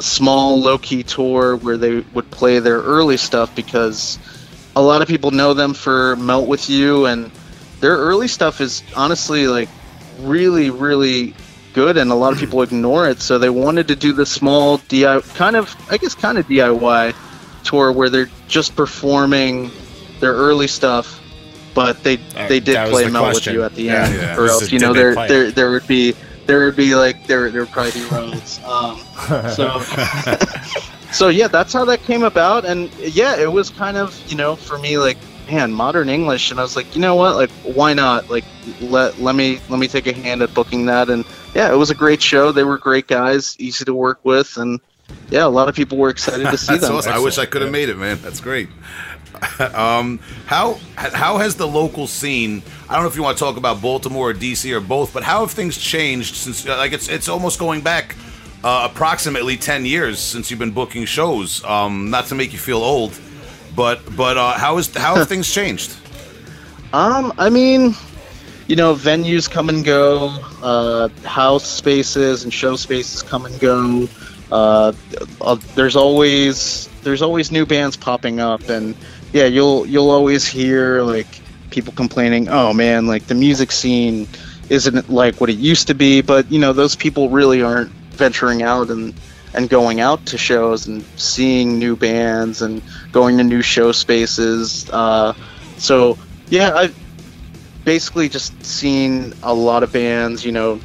[SPEAKER 4] small low-key tour where they would play their early stuff because a lot of people know them for Melt with You, and their early stuff is honestly like really, really good, and a lot of [clears throat] people ignore it. So they wanted to do the small DIY, kind of, I guess, kind of DIY tour where they're just performing their early stuff, but they
[SPEAKER 3] Uh,
[SPEAKER 4] they did play Melt
[SPEAKER 3] question.
[SPEAKER 4] with You at the
[SPEAKER 3] Yeah,
[SPEAKER 4] end,
[SPEAKER 2] yeah.
[SPEAKER 4] or else you know there
[SPEAKER 3] play
[SPEAKER 4] there there would be there would be like there there would probably be roads. Um, so [laughs] so yeah, that's how that came about, and yeah, it was kind of you know for me like man, modern English, and I was like, you know what, like why not? Like let let me let me take a hand at booking that, and yeah, it was a great show. They were great guys, easy to work with, and yeah, a lot of people were excited to see [laughs] them.
[SPEAKER 2] awesome. I wish I could have made it, man. That's great. [laughs] um, how how has the local scene? I don't know if you want to talk about Baltimore or DC or both, but how have things changed since? uh, Like it's it's almost going back uh, approximately ten years since you've been booking shows. Um, not to make you feel old, but but uh, how is how have [laughs] things changed?
[SPEAKER 4] Um, I mean, you know, venues come and go, uh, house spaces and show spaces come and go. Uh, uh, there's always there's always new bands popping up, and yeah, you'll you'll always hear like people complaining, "Oh man, like the music scene isn't like what it used to be." But you know, those people really aren't venturing out and and going out to shows and seeing new bands and going to new show spaces. Uh, so yeah, I've basically just seen a lot of bands, you know,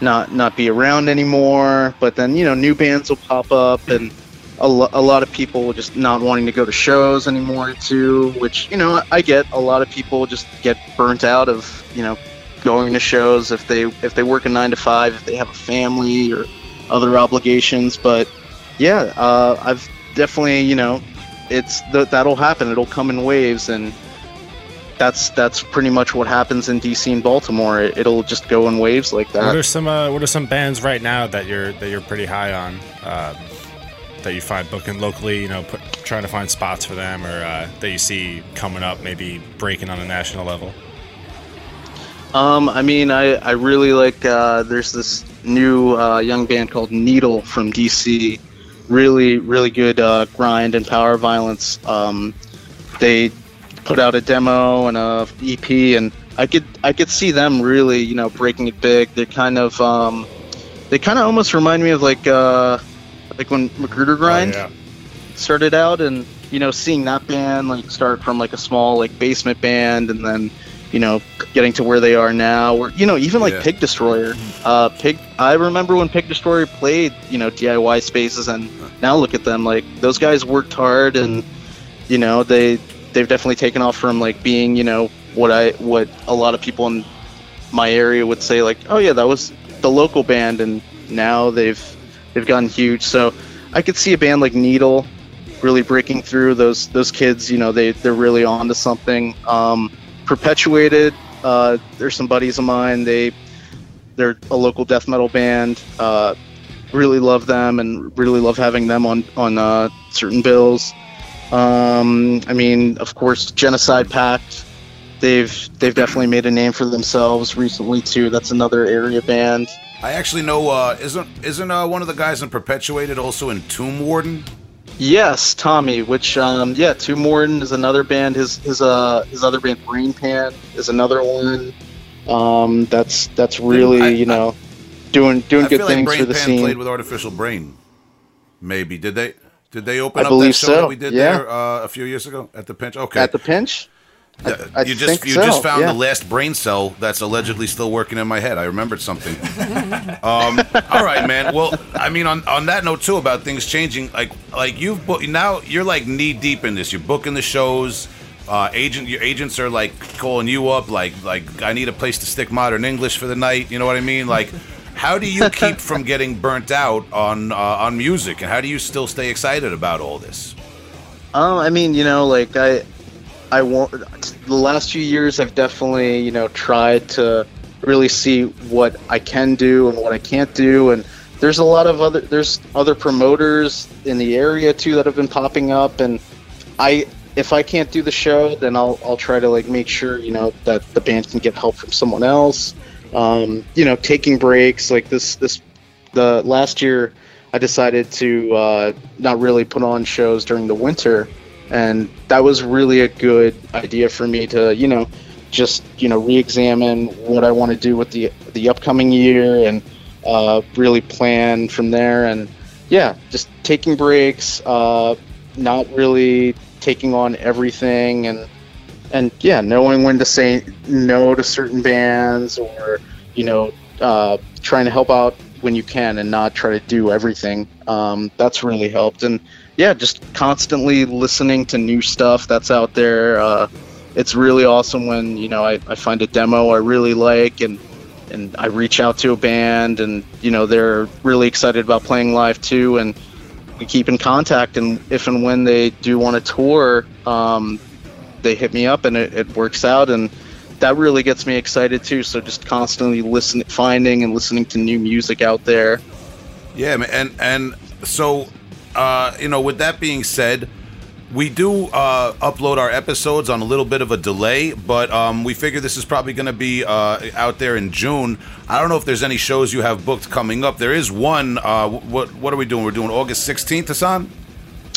[SPEAKER 4] not not be around anymore. But then you know, new bands will pop up, and a, lo- a lot of people just not wanting to go to shows anymore too. Which you know, I get. A lot of people just get burnt out of you know going to shows if they if they work a nine to five, if they have a family or other obligations. But yeah, uh, I've definitely you know, it's th- that'll happen. It'll come in waves and that's that's pretty much what happens in DC and Baltimore. It, it'll just go in waves like that.
[SPEAKER 3] What are some uh, What are some bands right now that you're that you're pretty high on? Uh, that you find booking locally, you know, put, trying to find spots for them, or uh, that you see coming up, maybe breaking on a national level.
[SPEAKER 4] Um, I mean, I I really like. Uh, there's this new uh, young band called Needle from DC. Really, really good uh, grind and power violence. Um, they put out a demo and a EP, and I could I could see them really, you know, breaking it big. They're kind of um, they kind of almost remind me of like uh, like when Magrudergrind.
[SPEAKER 1] Oh,
[SPEAKER 4] started out, and you know, seeing that band like start from like a small like basement band, and then you know, getting to where they are now, or you know, even like
[SPEAKER 2] Yeah.
[SPEAKER 4] Pig Destroyer. Uh, Pig. I remember when Pig Destroyer played, you know, DIY spaces, and now look at them. Like those guys worked hard, and you know, they they've definitely taken off from like being, you know, what I what a lot of people in my area would say like, oh yeah, that was the local band, and now they've they've gotten huge. So I could see a band like Needle really breaking through. Those those kids, you know, they they're really on to something. Um, Perpetuated, uh, there's some buddies of mine. They they're a local death metal band. Uh, really love them and really love having them on on uh, certain bills. Um, I mean, of course, Genocide Pact. They've they've definitely made a name for themselves recently too. That's another area band.
[SPEAKER 2] I actually know. Uh, isn't isn't uh, one of the guys in Perpetuated also in Tomb Warden?
[SPEAKER 4] Yes, Tommy. Which um, yeah, Tomb Warden is another band. His his uh his other band Brain Pan is another one. Um, that's that's really
[SPEAKER 2] I-
[SPEAKER 4] you know doing doing
[SPEAKER 2] I
[SPEAKER 4] good
[SPEAKER 2] like
[SPEAKER 4] things
[SPEAKER 2] Brain
[SPEAKER 4] for the
[SPEAKER 2] Pan
[SPEAKER 4] scene.
[SPEAKER 2] played with Artificial Brain. Maybe did they? Did they open
[SPEAKER 4] I
[SPEAKER 2] up that show
[SPEAKER 4] so,
[SPEAKER 2] that we did
[SPEAKER 4] yeah.
[SPEAKER 2] there uh, a few years ago at the Pinch? Okay.
[SPEAKER 4] At the pinch. I, I
[SPEAKER 2] you just you
[SPEAKER 4] so,
[SPEAKER 2] just found
[SPEAKER 4] yeah.
[SPEAKER 2] the last brain cell that's allegedly still working in my head. I remembered something. [laughs] um, all right, man. Well, I mean, on, on that note too about things changing, like like you've book, now you're like knee deep in this. You're booking the shows. Uh, agent, your agents are like calling you up, like like I need a place to stick modern English for the night. You know what I mean? Like, how do you keep from getting burnt out on uh, on music, and how do you still stay excited about all this?
[SPEAKER 4] Um, I mean, you know, like I, I want the last few years. I've definitely, you know, tried to really see what I can do and what I can't do. And there's a lot of other there's other promoters in the area too that have been popping up. And I, if I can't do the show, then I'll I'll try to like make sure you know that the band can get help from someone else. Um, you know, taking breaks like this this the last year. I decided to uh, not really put on shows during the winter, and that was really a good idea for me to, you know, just you know re-examine what I want to do with the the upcoming year and uh, really plan from there. And yeah, just taking breaks, uh, not really taking on everything, and and yeah, knowing when to say no to certain bands or you know uh, trying to help out when you can and not try to do everything. Um, that's really helped. And yeah, just constantly listening to new stuff that's out there. Uh, it's really awesome when you know I, I find a demo I really like and and I reach out to a band and you know they're really excited about playing live too and we keep in contact and if and when they do want to tour um, they hit me up and it, it works out and that really gets me excited too so just constantly listening finding and listening to new music out there
[SPEAKER 2] Yeah, and and so uh, you know, with that being said, we do uh, upload our episodes on a little bit of a delay, but um, we figure this is probably going to be uh, out there in June. I don't know if there's any shows you have booked coming up. There is one. Uh, what what are we doing? We're doing August 16th, Hasan.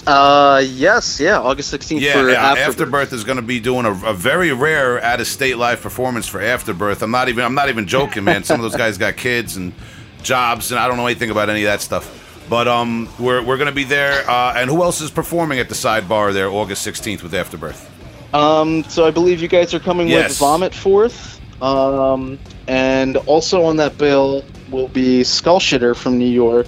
[SPEAKER 4] Uh yes yeah august 16th
[SPEAKER 2] Yeah,
[SPEAKER 4] for
[SPEAKER 2] yeah,
[SPEAKER 4] Afterbirth.
[SPEAKER 2] Afterbirth is going to be doing a, a very rare out of state live performance for Afterbirth. I'm not even I'm not even joking, man. Some of those guys got kids and jobs, and I don't know anything about any of that stuff. But um, we're we're going to be there. Uh, and who else is performing at the sidebar there, August 16th with Afterbirth?
[SPEAKER 4] Um, so I believe you guys are coming
[SPEAKER 2] Yes.
[SPEAKER 4] with Vomit Forth. Um, and also on that bill will be Skullshitter from New York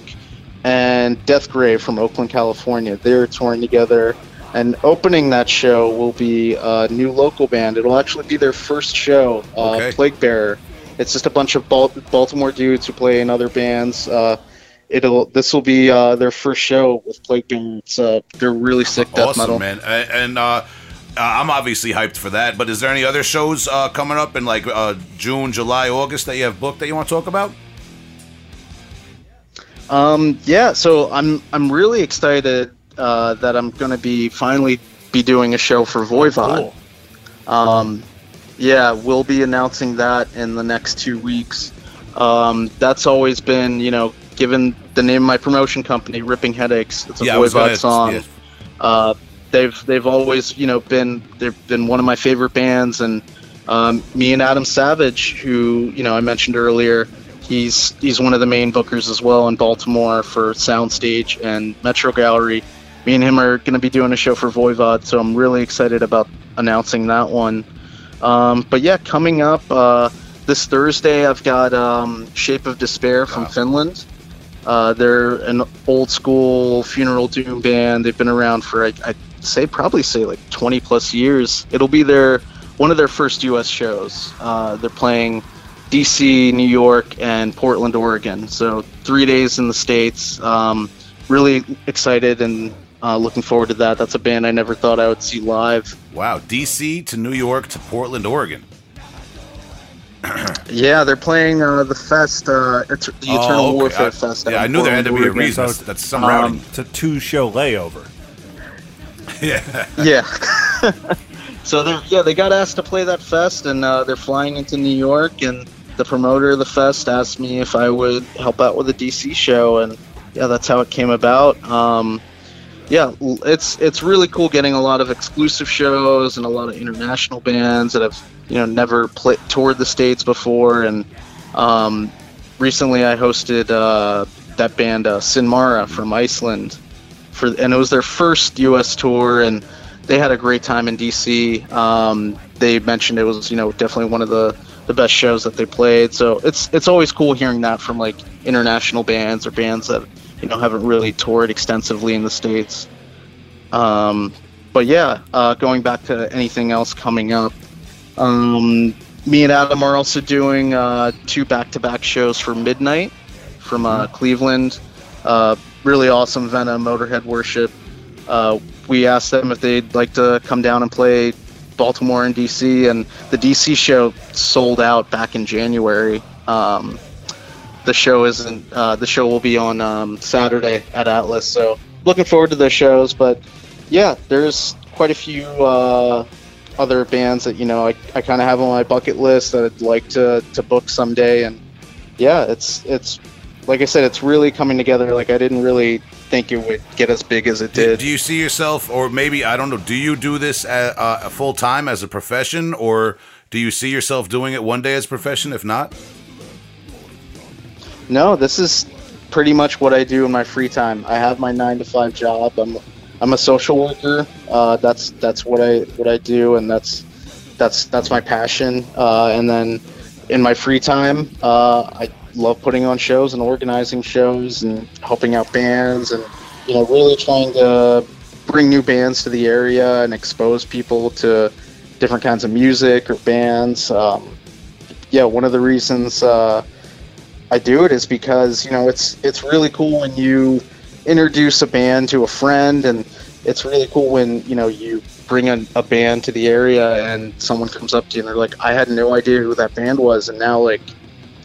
[SPEAKER 4] and Death Grave from Oakland, California. They're touring together. And opening that show will be a new local band. It'll actually be their first show, uh,
[SPEAKER 2] Okay.
[SPEAKER 4] Plague Bearer. It's just a bunch of Bal- Baltimore dudes who play in other bands. Uh, it'll this will be uh, their first show with Plague Bearer. It's uh, they're really sick death
[SPEAKER 2] awesome,
[SPEAKER 4] metal.
[SPEAKER 2] man. And uh, uh, I'm obviously hyped for that. But is there any other shows uh, coming up in like uh, June, July, August that you have booked that you want to talk about?
[SPEAKER 4] Um, yeah, so I'm I'm really excited uh, that I'm going to be finally be doing a show for Voivod. Um, yeah, we'll be announcing that in the next two weeks. Um, that's always been, you know, given the name of my promotion company, Ripping Headaches. It's a
[SPEAKER 2] Yeah,
[SPEAKER 4] Voivod
[SPEAKER 2] gonna-
[SPEAKER 4] song.
[SPEAKER 2] yeah.
[SPEAKER 4] Uh, they've they've always, you know, been they've been one of my favorite bands, and um, me and Adam Savage, who you know I mentioned earlier, he's he's one of the main bookers as well in Baltimore for Soundstage and Metro Gallery. me and him are going to be doing a show for Voivod, so I'm really excited about announcing that one. Um, but yeah, coming up uh, this Thursday, I've got um, Shape of Despair from Finland. Uh, they're an old school funeral doom band. They've been around for I, I'd say probably say like 20 plus years. It'll be their one of their first U.S. shows. Uh, they're playing DC, New York, and Portland, Oregon. So three days in the states. Um, really excited and uh, looking forward to that. That's a band I never thought I would see live.
[SPEAKER 2] Wow, DC to New York to Portland, Oregon. [clears throat]
[SPEAKER 4] Yeah, they're playing uh, the fest, uh, the Eternal
[SPEAKER 2] Oh, okay.
[SPEAKER 4] Warfare
[SPEAKER 2] I-
[SPEAKER 4] Fest.
[SPEAKER 2] yeah, I knew there had to be a reason.
[SPEAKER 1] So,
[SPEAKER 2] That's, that's some routing.
[SPEAKER 1] It's a two show layover. [laughs]
[SPEAKER 2] yeah.
[SPEAKER 4] Yeah. [laughs] so they're yeah they got asked to play that fest, and uh, they're flying into New York, and the promoter of the fest asked me if I would help out with a DC show, and yeah, that's how it came about. Um, yeah, it's it's really cool getting a lot of exclusive shows and a lot of international bands that have you know never played toured the states before, and um, recently I hosted uh, that band uh, Sinmara from Iceland for and it was their first U.S. tour, and they had a great time in D.C. Um, they mentioned it was you know definitely one of the the best shows that they played. So it's it's always cool hearing that from like international bands or bands that you know haven't really toured extensively in the states. Um, but yeah, uh, going back to anything else coming up, um, me and Adam are also doing uh, two back-to-back shows for Midnight from uh, Cleveland. Uh, really awesome Venom Motorhead Worship. Uh, we asked them if they'd like to come down and play Baltimore and DC, and the DC show sold out back in January. Um, the show isn't. Uh, the show will be on um, Saturday at Atlas, so looking forward to those shows. But yeah, there's quite a few uh, other bands that you know I, I kind of have on my bucket list that I'd like to, to book someday, and yeah, it's it's like I said, it's really coming together. Like I didn't really think it would get as big as it did.
[SPEAKER 2] do you see yourself, or maybe I don't know? Do you do this uh, full time as a profession, or do you see yourself doing it one day as a profession? If not,
[SPEAKER 4] No, this is pretty much what I do in my free time. I have my nine to five job. I'm I'm a social worker. Uh, that's that's what I what I do, and that's that's that's my passion. Uh, and then in my free time, uh, I love putting on shows and organizing shows and helping out bands and you know really trying to bring new bands to the area and expose people to different kinds of music or bands. Um, yeah, one of the reasons. Uh, I do it is because you know it's it's really cool when you introduce a band to a friend, and it's really cool when you know you bring a, a band to the area and someone comes up to you and they're like, I had no idea who that band was, and now like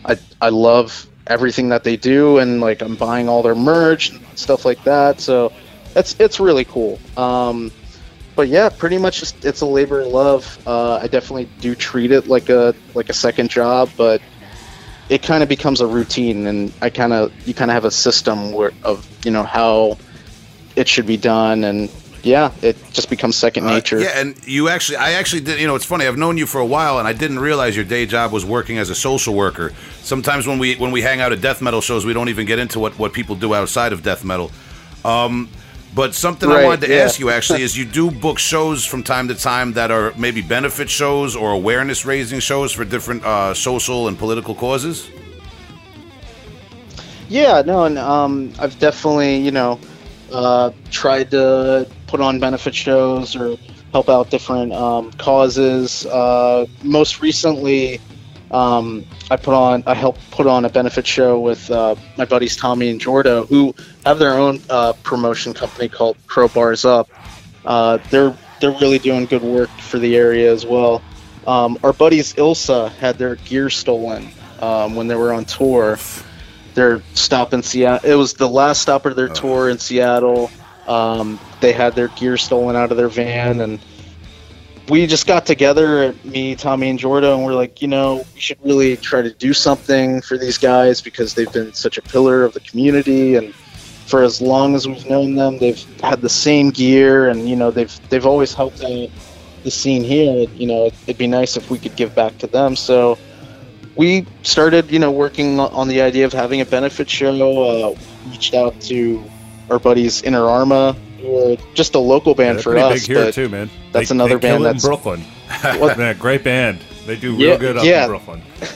[SPEAKER 4] I I love everything that they do, and like I'm buying all their merch and stuff like that. So it's it's really cool. Um, but yeah, pretty much just, it's a labor of love. Uh, I definitely do treat it like a like a second job, but it kind of becomes a routine and i kind of you kind of have a system where of you know how it should be done and yeah it just becomes second
[SPEAKER 2] Uh,
[SPEAKER 4] nature
[SPEAKER 2] yeah, and you actually, I actually did. You know, it's funny. I've known you for a while, and I didn't realize your day job was working as a social worker. Sometimes when we when we hang out at death metal shows, we don't even get into what what people do outside of death metal. Um, but something I wanted to
[SPEAKER 4] yeah.
[SPEAKER 2] ask you actually is you [laughs] do book shows from time to time that are maybe benefit shows or awareness raising shows for different uh, social and political causes.
[SPEAKER 4] yeah no and um i've definitely you know uh tried to put on benefit shows or help out different um, causes uh most recently um, I put on I helped put on a benefit show with uh, my buddies Tommy and Jordo, who have their own uh, promotion company called Crowbars Up. Uh, they're they're really doing good work for the area as well. Um, our buddies Ilsa had their gear stolen um, when they were on tour. Their stop in Seattle. It was the last stop of their tour in Seattle. Um, they had their gear stolen out of their van, and we just got together, me, Tommy, and Jordo, and we're like, you know, we should really try to do something for these guys because they've been such a pillar of the community, and for as long as we've known them, they've had the same gear, and you know, they've they've always helped out the scene here. You know, it'd be nice if we could give back to them. So we started, you know, working on the idea of having a benefit show. Uh, reached out to our buddies Inter Arma, just a local band
[SPEAKER 1] They're
[SPEAKER 4] for us.
[SPEAKER 1] big here
[SPEAKER 4] but
[SPEAKER 1] too, man.
[SPEAKER 4] that's
[SPEAKER 1] They-
[SPEAKER 4] another
[SPEAKER 1] they
[SPEAKER 4] band that's-
[SPEAKER 1] in Brooklyn. [laughs]
[SPEAKER 4] What-
[SPEAKER 1] Man, great band. They do real
[SPEAKER 4] Yeah,
[SPEAKER 1] good up
[SPEAKER 4] yeah.
[SPEAKER 1] in Brooklyn. [laughs]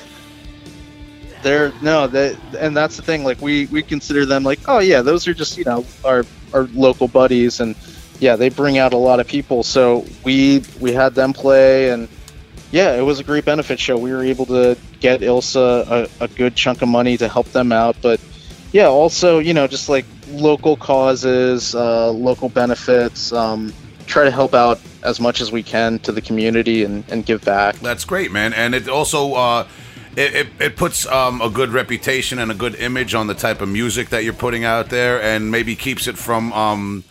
[SPEAKER 4] they're no, they, and that's the thing. Like we we consider them like, oh yeah, those are just you know our our local buddies, and yeah, they bring out a lot of people. So we we had them play, and yeah, it was a great benefit show. We were able to get Ilsa a, a good chunk of money to help them out, but yeah, also you know just like local causes, uh, local benefits. Um, try to help out as much as we can to the community and, and give back.
[SPEAKER 2] That's great, man. And it also uh, it, it, it puts um, a good reputation and a good image on the type of music that you're putting out there, and maybe keeps it from um,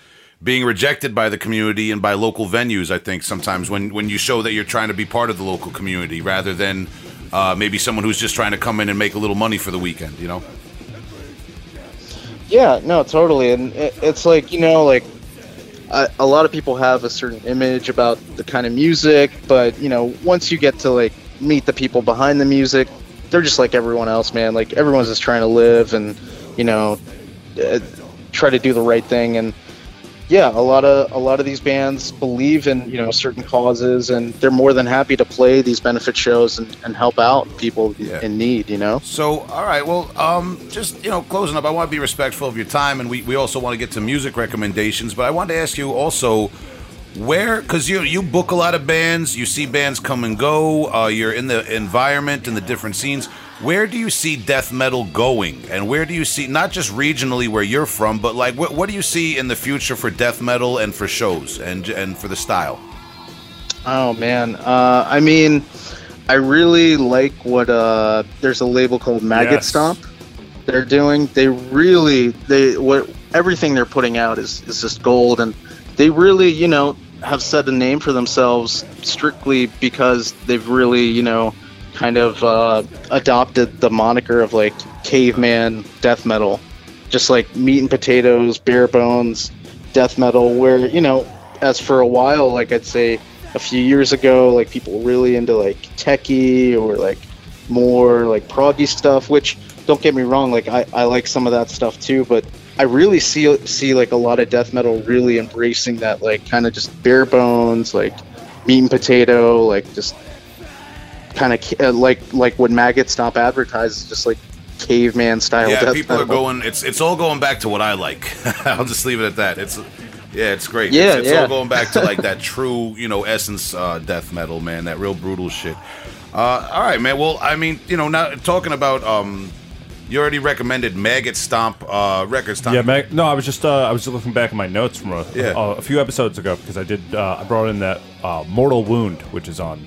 [SPEAKER 2] being rejected by the community and by local venues. I think sometimes when when you show that you're trying to be part of the local community rather than uh, maybe someone who's just trying to come in and make a little money for the weekend. You know.
[SPEAKER 4] Yeah, no, totally. And it, it's like, you know, like I, a lot of people have a certain image about the kind of music, but, you know, once you get to like meet the people behind the music, they're just like everyone else, man. Like everyone's just trying to live and, you know, uh, try to do the right thing. And yeah, a lot of a lot of these bands believe in you know certain causes, and they're more than happy to play these benefit shows and, and help out people
[SPEAKER 2] Yeah.
[SPEAKER 4] in need. You know.
[SPEAKER 2] So, all right, well, um, just you know, closing up, I want to be respectful of your time, and we, we also want to get to music recommendations. But I wanted to ask you also, where because you you book a lot of bands, you see bands come and go, uh, you're in the environment and the different scenes. Where do you see death metal going, and where do you see not just regionally where you're from, but like what, what do you see in the future for death metal and for shows and and for the style?
[SPEAKER 4] Oh man, uh, I mean, I really like what uh, there's a label called Maggot
[SPEAKER 1] Yes.
[SPEAKER 4] Stomp. They're doing. They really they what everything they're putting out is is just gold, and they really you know have set a name for themselves strictly because they've really you know kind of uh, adopted the moniker of like caveman death metal, just like meat and potatoes, bare bones death metal. Where you know, as for a while, like I'd say a few years ago, like people were really into like techie or like more like proggy stuff. Which don't get me wrong, like I, I like some of that stuff too, but I really see see like a lot of death metal really embracing that like kind of just bare bones, like meat and potato, like just kind of uh, like like when Maggot Stomp advertises, just like caveman style.
[SPEAKER 2] yeah,
[SPEAKER 4] death
[SPEAKER 2] people are going. It's it's all going back to what I like. [laughs] I'll just leave it at that. It's yeah, it's great.
[SPEAKER 4] Yeah,
[SPEAKER 2] it's, it's
[SPEAKER 4] yeah.
[SPEAKER 2] all going back to like [laughs] that true, you know, essence uh, death metal, man. That real brutal shit. Uh, all right, man. Well, I mean, you know, now talking about um, you already recommended Maggot Stomp uh, record stomp.
[SPEAKER 1] Yeah, Mag- no, I was just uh, I was just looking back at my notes from a,
[SPEAKER 2] Yeah.
[SPEAKER 1] a, a few episodes ago because I did uh, I brought in that uh, Mortal Wound, which is on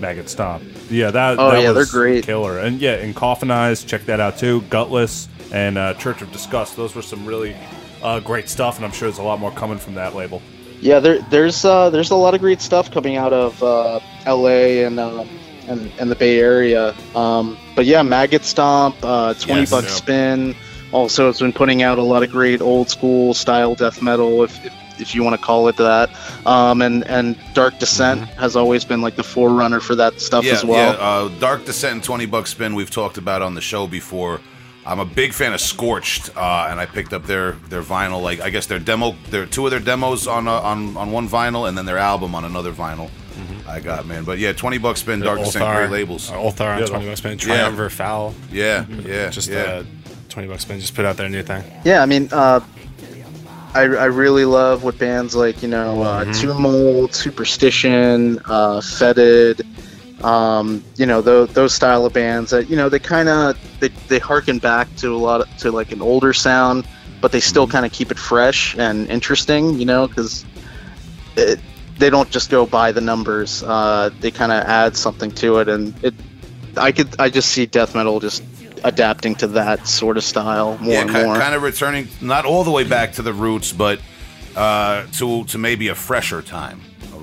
[SPEAKER 1] Maggot Stomp. Yeah, that
[SPEAKER 4] Oh,
[SPEAKER 1] that
[SPEAKER 4] yeah, they're
[SPEAKER 1] was
[SPEAKER 4] great.
[SPEAKER 1] killer. And yeah, in Coffin Eyes, check that out too. Gutless and uh, Church of Disgust. Those were some really uh, great stuff, and I'm sure there's a lot more coming from that label.
[SPEAKER 4] Yeah, there, there's uh, there's a lot of great stuff coming out of uh, L.A. and um, and and the Bay Area. Um, but yeah, Maggot Stomp, uh, Twenty
[SPEAKER 2] Yes,
[SPEAKER 4] Buck
[SPEAKER 2] yeah.
[SPEAKER 4] Spin. Also, it's been putting out a lot of great old school style death metal, if if, if you want to call it that. Um, and and Dark Descent has always been like the forerunner for that stuff
[SPEAKER 2] yeah,
[SPEAKER 4] as well.
[SPEAKER 2] yeah. Uh, Dark Descent and Twenty Bucks Spin. We've talked about on the show before. I'm a big fan of Scorched, uh, and I picked up their their vinyl. Like I guess their demo, their two of their demos on uh, on on one vinyl, and then their album on another vinyl. I got man, but yeah, Twenty Bucks Spin, Dark Descent, great labels.
[SPEAKER 3] Ulthar on
[SPEAKER 1] Yeah,
[SPEAKER 3] 20
[SPEAKER 1] the-
[SPEAKER 3] bucks spin.
[SPEAKER 2] Yeah.
[SPEAKER 3] Triumvir Foul.
[SPEAKER 2] Yeah, yeah,
[SPEAKER 3] Just
[SPEAKER 2] yeah.
[SPEAKER 3] uh, 20 bucks spin. Just put out their new thing.
[SPEAKER 4] Yeah, I mean, uh, I, I really love what bands like, you know, uh,
[SPEAKER 3] Mm-hmm.
[SPEAKER 4] Tumult, Superstition, uh, Fetid, um, you know, those, those style of bands that, you know, they kind of, they, they harken back to a lot of, to like an older sound, but they still
[SPEAKER 3] Mm-hmm.
[SPEAKER 4] kind of keep it fresh and interesting, you know, because they don't just go by the numbers. Uh, they kind of add something to it, and it, I could, I just see death metal just adapting to that sort of style more
[SPEAKER 2] yeah,
[SPEAKER 4] and
[SPEAKER 2] ki-
[SPEAKER 4] more.
[SPEAKER 2] kind of returning not all the way back to the roots, but uh, to to maybe a fresher time.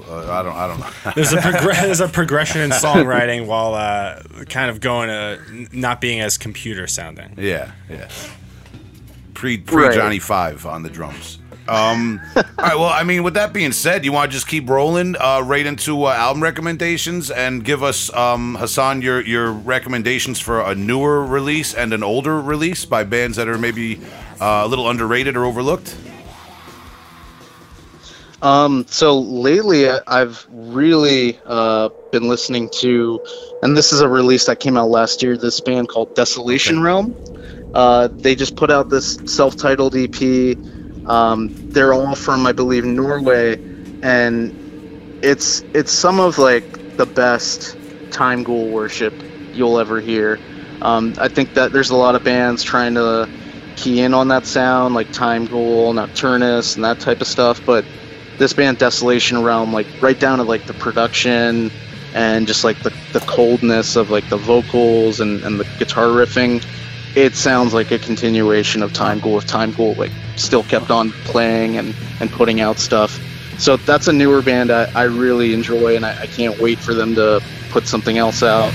[SPEAKER 2] Uh, I don't, I don't know. [laughs]
[SPEAKER 3] There's a progr- there's a progression in songwriting while uh, kind of going to not being as computer sounding.
[SPEAKER 2] Yeah, yeah. Pre pre
[SPEAKER 4] Right.
[SPEAKER 2] Johnny Five on the drums. Um, [laughs] all right. Well, I mean, with that being said, you want to just keep rolling uh, right into uh, album recommendations and give us um, Hasan your your recommendations for a newer release and an older release by bands that are maybe uh, a little underrated or overlooked.
[SPEAKER 4] Um, so lately, I- I've really uh, been listening to, and this is a release that came out last year. This band called Desolation Realm. Uh, they just put out this self-titled EP. Um, they're all from, I believe, Norway, and it's it's some of like the best Timeghoul worship you'll ever hear. Um, I think that there's a lot of bands trying to key in on that sound, like Timeghoul, Nocturnus, and that type of stuff, but this band Desolation Realm, like right down to like the production and just like the, the coldness of like the vocals and, and the guitar riffing, it sounds like a continuation of Timeghoul if Timeghoul like still kept on playing and, and putting out stuff. So that's a newer band I, I really enjoy and I, I can't wait for them to put something else out.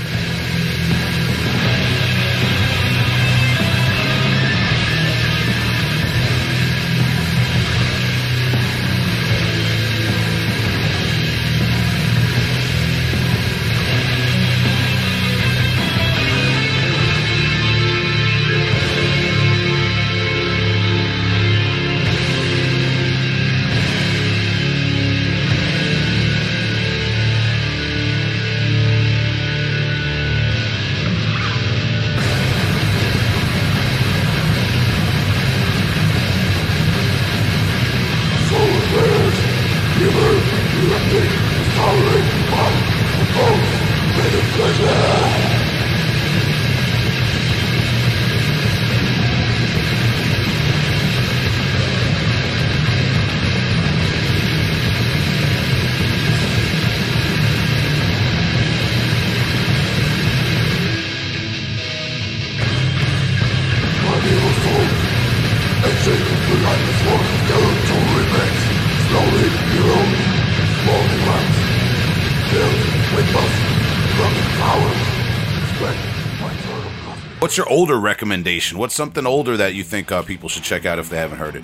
[SPEAKER 2] What's your older recommendation? What's something older that you think uh, people should check out if they haven't heard it?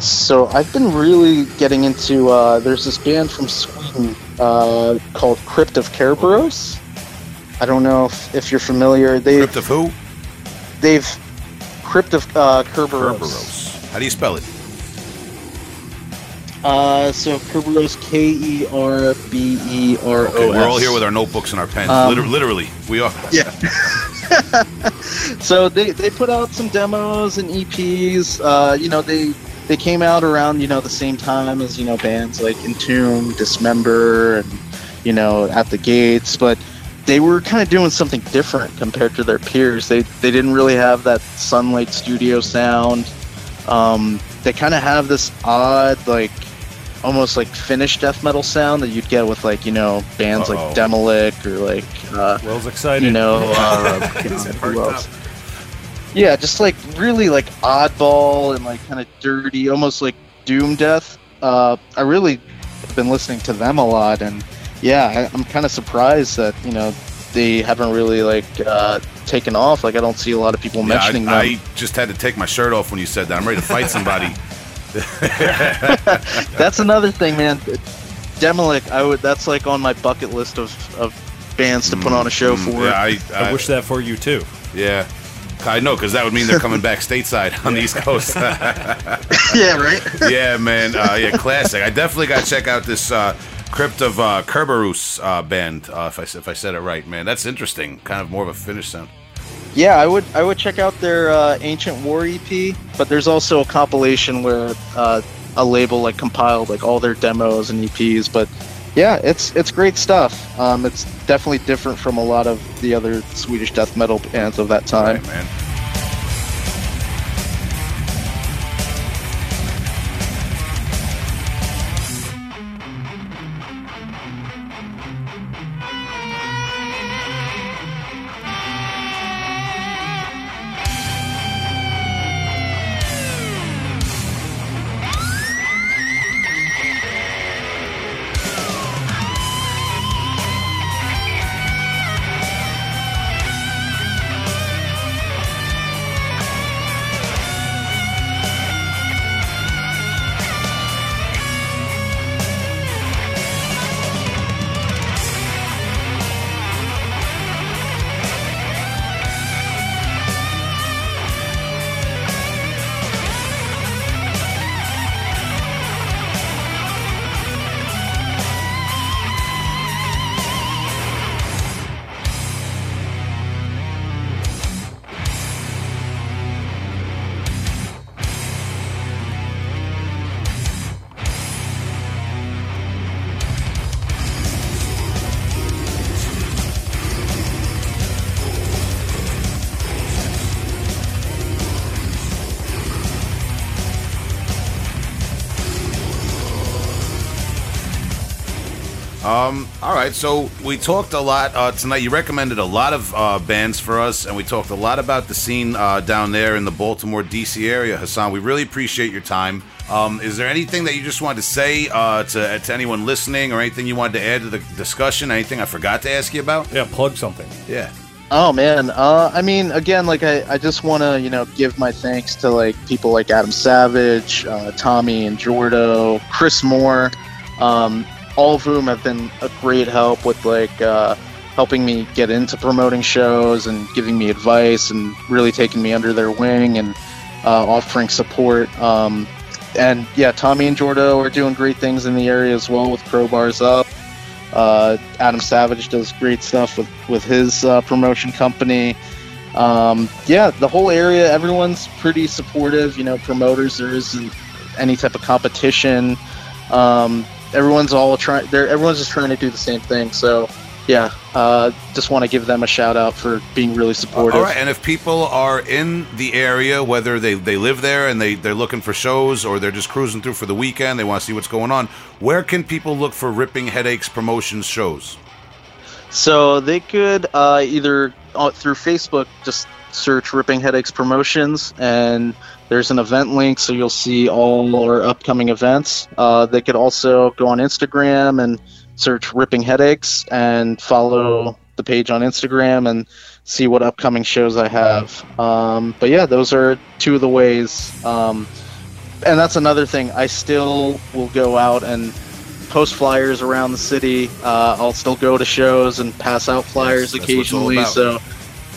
[SPEAKER 4] So I've been really getting into. Uh, there's this band from Sweden uh, called Crypt of Kerberos. I don't know if, if you're familiar. They
[SPEAKER 2] Crypt of who?
[SPEAKER 4] they've Crypt of uh, Kerberos.
[SPEAKER 2] Kerberos. How do you spell it?
[SPEAKER 4] Uh, so Kerberos, K E R B E R O S.
[SPEAKER 2] Okay, we're all here with our notebooks and our pens.
[SPEAKER 4] Um,
[SPEAKER 2] Liter- literally, we are.
[SPEAKER 4] Yeah. [laughs] so they, they put out some demos and EPs. Uh, you know, they they came out around you know the same time as you know bands like Entomb, Dismember, and you know At the Gates, but they were kind of doing something different compared to their peers. They they didn't really have that Sunlight Studio sound. Um, they kind of have this odd like almost like Finnish death metal sound that you'd get with like you know bands
[SPEAKER 2] Uh-oh.
[SPEAKER 4] like Demilich or like uh,
[SPEAKER 1] Will's excited.
[SPEAKER 4] you know, [laughs] uh, who else? Yeah, just like really like oddball and like kind of dirty, almost like doom death. Uh, I really have been listening to them a lot, and yeah, I, I'm kind of surprised that you know they haven't really like uh, taken off. Like I don't see a lot of people
[SPEAKER 2] Yeah,
[SPEAKER 4] mentioning
[SPEAKER 2] I,
[SPEAKER 4] them.
[SPEAKER 2] I just had to take my shirt off when you said that. I'm ready to fight somebody. [laughs] [laughs]
[SPEAKER 4] That's another thing, man. Demilich, I would. That's like on my bucket list of, of bands to put on a show for.
[SPEAKER 2] Mm, yeah, I,
[SPEAKER 1] I
[SPEAKER 2] I,
[SPEAKER 1] wish that for you too.
[SPEAKER 2] Yeah, I know because that would mean they're coming back [laughs] stateside on the East Coast. [laughs]
[SPEAKER 4] yeah, right. [laughs]
[SPEAKER 2] yeah, man. Uh, yeah, classic. I definitely got to check out this uh, Crypt of uh, Kerberos uh, band. Uh, if I if I said it right, man, that's interesting. Kind of more of a Finnish sound.
[SPEAKER 4] Yeah, I would I would check out their uh, Ancient War EP, but there's also a compilation where uh, a label like compiled like all their demos and EPs. But yeah, it's it's great stuff. Um, it's definitely different from a lot of the other Swedish death metal bands of that time.
[SPEAKER 2] Right, man. Right, so we talked a lot uh, tonight. You recommended a lot of uh, bands for us, and we talked a lot about the scene uh, down there in the Baltimore, D.C. area. Hasan, we really appreciate your time. Um, is there anything that you just wanted to say uh, to, to anyone listening, or anything you wanted to add to the discussion? Anything I forgot to ask you about?
[SPEAKER 1] Yeah, plug something.
[SPEAKER 2] Yeah.
[SPEAKER 4] Oh man, uh, I mean, again, like I, I just want to, you know, give my thanks to like people like Adam Savage, uh, Tommy and Jordo, Chris Moore, um, all of whom have been a great help with like uh, helping me get into promoting shows and giving me advice and really taking me under their wing and uh, offering support. Um, and yeah, Tommy and Jordo are doing great things in the area as well with Crowbars Up. Uh, Adam Savage does great stuff with with his uh, promotion company. Um, yeah, the whole area, everyone's pretty supportive. You know, promoters, there isn't any type of competition. Um, everyone's all trying. They're everyone's just trying to do the same thing. So, yeah, uh, just want to give them a shout out for being really supportive.
[SPEAKER 2] All right, and if people are in the area, whether they, they live there and they, they're looking for shows or they're just cruising through for the weekend, they want to see what's going on, where can people look for Ripping Headaches Promotions shows?
[SPEAKER 4] So they could uh, either uh, through Facebook just search Ripping Headaches Promotions, and there's an event link, so you'll see all our upcoming events. Uh, they could also go on Instagram and search Ripping Headaches and follow the page on Instagram and see what upcoming shows I have. Um, but yeah, those are two of the ways. Um, and that's another thing. I still will go out and post flyers around the city. Uh, I'll still go to shows and pass out flyers
[SPEAKER 2] Yes, that's what it's all
[SPEAKER 4] occasionally. So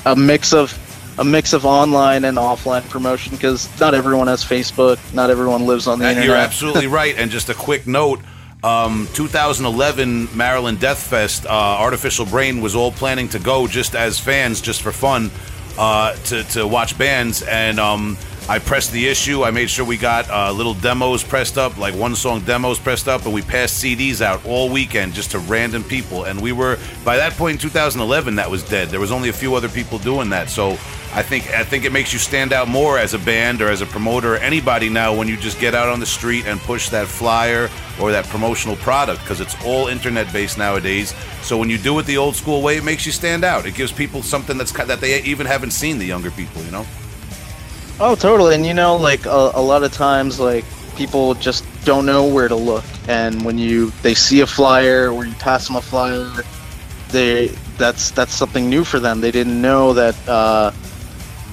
[SPEAKER 4] a mix of a mix of online and offline promotion because not everyone has Facebook, not everyone lives on the
[SPEAKER 2] Uh,
[SPEAKER 4] internet.
[SPEAKER 2] You're absolutely [laughs] right. And just a quick note. Um, 2011 Maryland Death Fest, uh, Artificial Brain was all planning to go just as fans, just for fun, uh, to, to watch bands. And um, I pressed the issue. I made sure we got uh, little demos pressed up, like one song demos pressed up, and we passed CDs out all weekend just to random people. And we were by that point in 2011, that was dead. There was only a few other people doing that. So I think I think it makes you stand out more as a band or as a promoter or anybody now when you just get out on the street and push that flyer or that promotional product because it's all internet based nowadays. So when you do it the old school way, it makes you stand out. It gives people something that's that they even haven't seen. The younger people, you know.
[SPEAKER 4] Oh, totally. And you know, like a, a lot of times, like people just don't know where to look, and when you they see a flyer or you pass them a flyer, they that's that's something new for them. They didn't know that uh,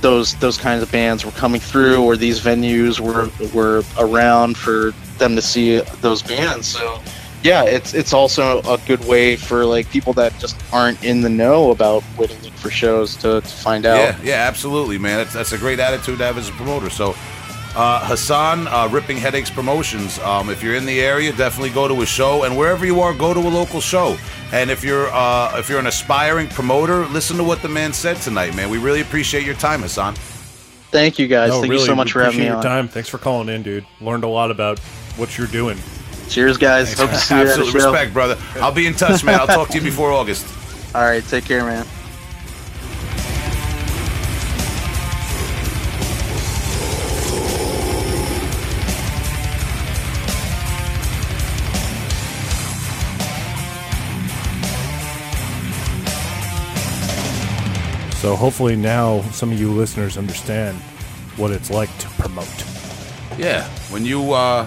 [SPEAKER 4] those those kinds of bands were coming through, or these venues were were around for them to see those bands. So. Yeah, it's it's also a good way for like people that just aren't in the know about where to look for shows to, to find out.
[SPEAKER 2] Yeah, yeah, absolutely, man. That's, that's a great attitude to have as a promoter. So, uh, Hasan, uh, Ripping Headaches Promotions. Um, if you're in the area, definitely go to a show, and wherever you are, go to a local show. And if you're uh, if you're an aspiring promoter, listen to what the man said tonight, man. We really appreciate your time, Hasan.
[SPEAKER 4] Thank you guys.
[SPEAKER 1] No,
[SPEAKER 4] Thank
[SPEAKER 1] really,
[SPEAKER 4] you so much for having me
[SPEAKER 1] your
[SPEAKER 4] on.
[SPEAKER 1] time. Thanks for calling in, dude. Learned a lot about what you're doing.
[SPEAKER 4] Cheers, guys. Hope to see you at a
[SPEAKER 2] Absolute
[SPEAKER 4] show.
[SPEAKER 2] respect, brother. I'll be in touch, man. I'll talk to you before August. [laughs]
[SPEAKER 4] All right, take care, man.
[SPEAKER 1] So hopefully now some of you listeners understand what it's like to promote.
[SPEAKER 2] Yeah, when you uh,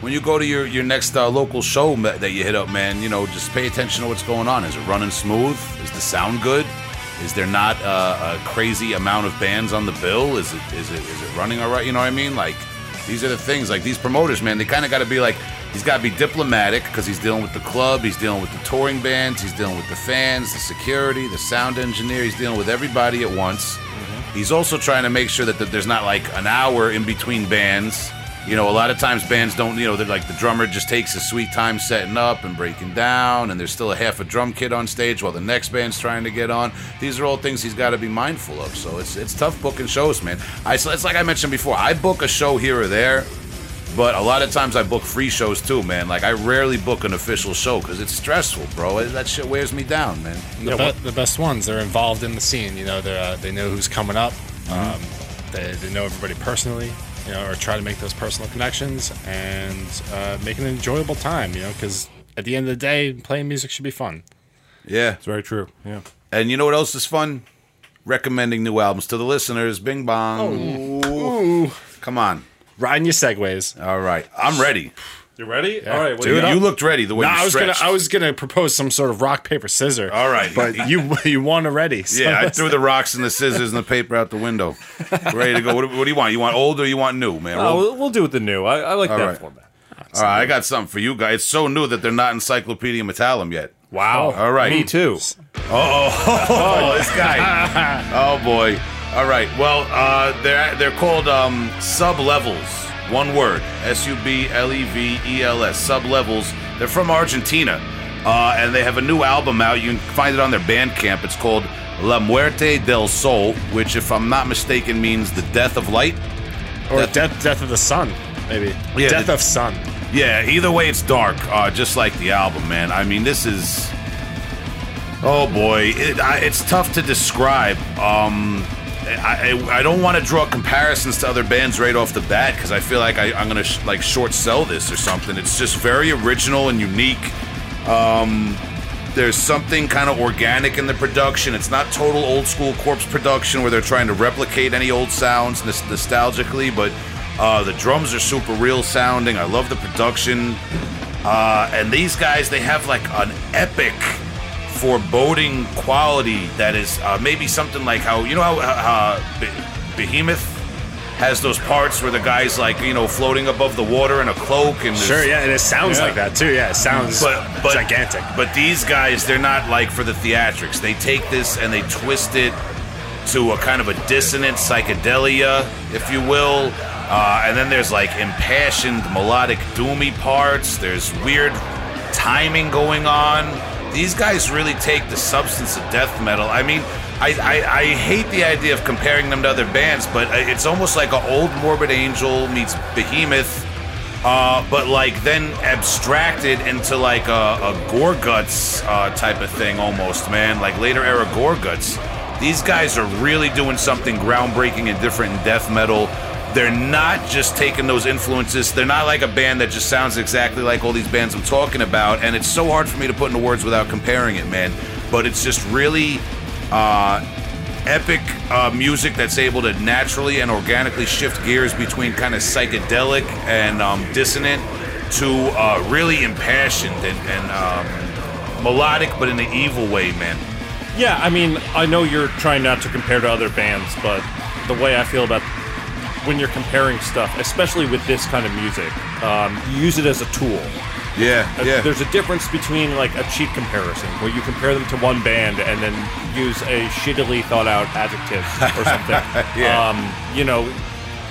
[SPEAKER 2] when you go to your your next uh, local show that you hit up, man, you know, just pay attention to what's going on. Is it running smooth? Is the sound good? Is there not uh, a crazy amount of bands on the bill? Is it is it is it running all right? You know what I mean? Like these are the things. Like these promoters, man, they kind of got to be like. He's got to be diplomatic because he's dealing with the club, he's dealing with the touring bands, he's dealing with the fans, the security, the sound engineer. He's dealing with everybody at once. He's also trying to make sure that, that there's not like an hour in between bands. You know, a lot of times bands don't, you know, they're like the drummer just takes his sweet time setting up and breaking down, and there's still a half a drum kit on stage while the next band's trying to get on. These are all things he's got to be mindful of. So it's it's tough booking shows, man. I it's like I mentioned before. I book a show here or there, but a lot of times I book free shows too, man. Like I rarely book an official show because it's stressful, bro. That shit wears me down, man.
[SPEAKER 3] The, be- the best ones. They're involved in the scene. You know, they uh, they know who's coming up. Um, they, they know everybody personally. You know, or try to make those personal connections and uh, make an enjoyable time. You know, because at the end of the day, playing music should be fun.
[SPEAKER 2] Yeah.
[SPEAKER 1] It's very true. Yeah.
[SPEAKER 2] And you know what else is fun? Recommending new albums to the listeners. Bing bong.
[SPEAKER 3] Ooh,
[SPEAKER 2] Come on.
[SPEAKER 3] riding your segues.
[SPEAKER 2] All right. I'm ready.
[SPEAKER 1] You ready? All right.
[SPEAKER 3] Do
[SPEAKER 1] you.
[SPEAKER 2] You looked ready the way
[SPEAKER 3] No,
[SPEAKER 2] you
[SPEAKER 3] I was gonna
[SPEAKER 2] stretched.
[SPEAKER 3] I was gonna propose some sort of rock paper scissor.
[SPEAKER 2] All right.
[SPEAKER 3] but [laughs] you you won already. so
[SPEAKER 2] Yeah, I threw the rocks and the scissors and the paper out the window. Ready to go. What, what do you want? You want old or you want new, man?
[SPEAKER 1] Oh, we'll, we'll do it the new. I, I like that
[SPEAKER 2] right.
[SPEAKER 1] format.
[SPEAKER 2] All right, I got something for you guys. It's so new that they're not Encyclopedia Metallum yet.
[SPEAKER 1] Wow.
[SPEAKER 2] All right.
[SPEAKER 1] Me too. [laughs]
[SPEAKER 2] Oh, this guy. [laughs] oh boy. All right. Well, uh, they're they're called um, Sublevels. One word. S U B L E V E L S. Sublevels. They're from Argentina, uh, and they have a new album out. You can find it on their Bandcamp. It's called La Muerte del Sol, which, if I'm not mistaken, means the death of light.
[SPEAKER 3] or death death of the sun, maybe.
[SPEAKER 2] Yeah,
[SPEAKER 3] death
[SPEAKER 2] the-
[SPEAKER 3] of sun.
[SPEAKER 2] Yeah, either way, it's dark, uh, just like the album, man. I mean, this is. Oh boy, it, I, it's tough to describe. Um, I, I, don't want to draw comparisons to other bands right off the bat because I feel like I, I'm gonna sh- like short sell this or something. It's just very original and unique. Um, there's something kind of organic in the production. It's not total old school corpse production where they're trying to replicate any old sounds nos- nostalgically, but uh, the drums are super real sounding. I love the production. Uh, and these guys, they have like an epic, foreboding quality that is uh, maybe something like how, you know, how uh, Behemoth has those parts where the guy's like, you know, floating above the water in a cloak and
[SPEAKER 3] Sure, yeah, and it sounds
[SPEAKER 1] Yeah.
[SPEAKER 3] like that too. Yeah, it sounds
[SPEAKER 2] but, but
[SPEAKER 3] gigantic.
[SPEAKER 2] But these guys, they're not like for the theatrics. They take this and they twist it to a kind of a dissonant psychedelia, if you will. Uh, and then there's like impassioned melodic doomy parts. There's weird timing going on. These guys really take the substance of death metal. I mean, I, I, I hate the idea of comparing them to other bands, but it's almost like an old Morbid Angel meets Behemoth uh, but like then abstracted into like a, a Gorguts uh, type of thing almost, man. Like later era Gorguts. These guys are really doing something groundbreaking and different in death metal. They're not just taking those influences. They're not like a band that just sounds exactly like all these bands I'm talking about. And it's so hard for me to put into words without comparing it, man. But it's just really uh, epic uh, music that's able to naturally and organically shift gears between kind of psychedelic and um, dissonant to uh, really impassioned and, and um, melodic, but in the evil way, man.
[SPEAKER 1] Yeah, I mean, I know you're trying not to compare to other bands, but the way I feel about when you're comparing stuff, especially with this kind of music, um, use it as a tool.
[SPEAKER 2] Yeah,
[SPEAKER 1] Uh,
[SPEAKER 2] yeah.
[SPEAKER 1] There's a difference between like a cheap comparison, where you compare them to one band and then use a shittily thought out adjective or something. [laughs]
[SPEAKER 2] Yeah.
[SPEAKER 1] Um, you know,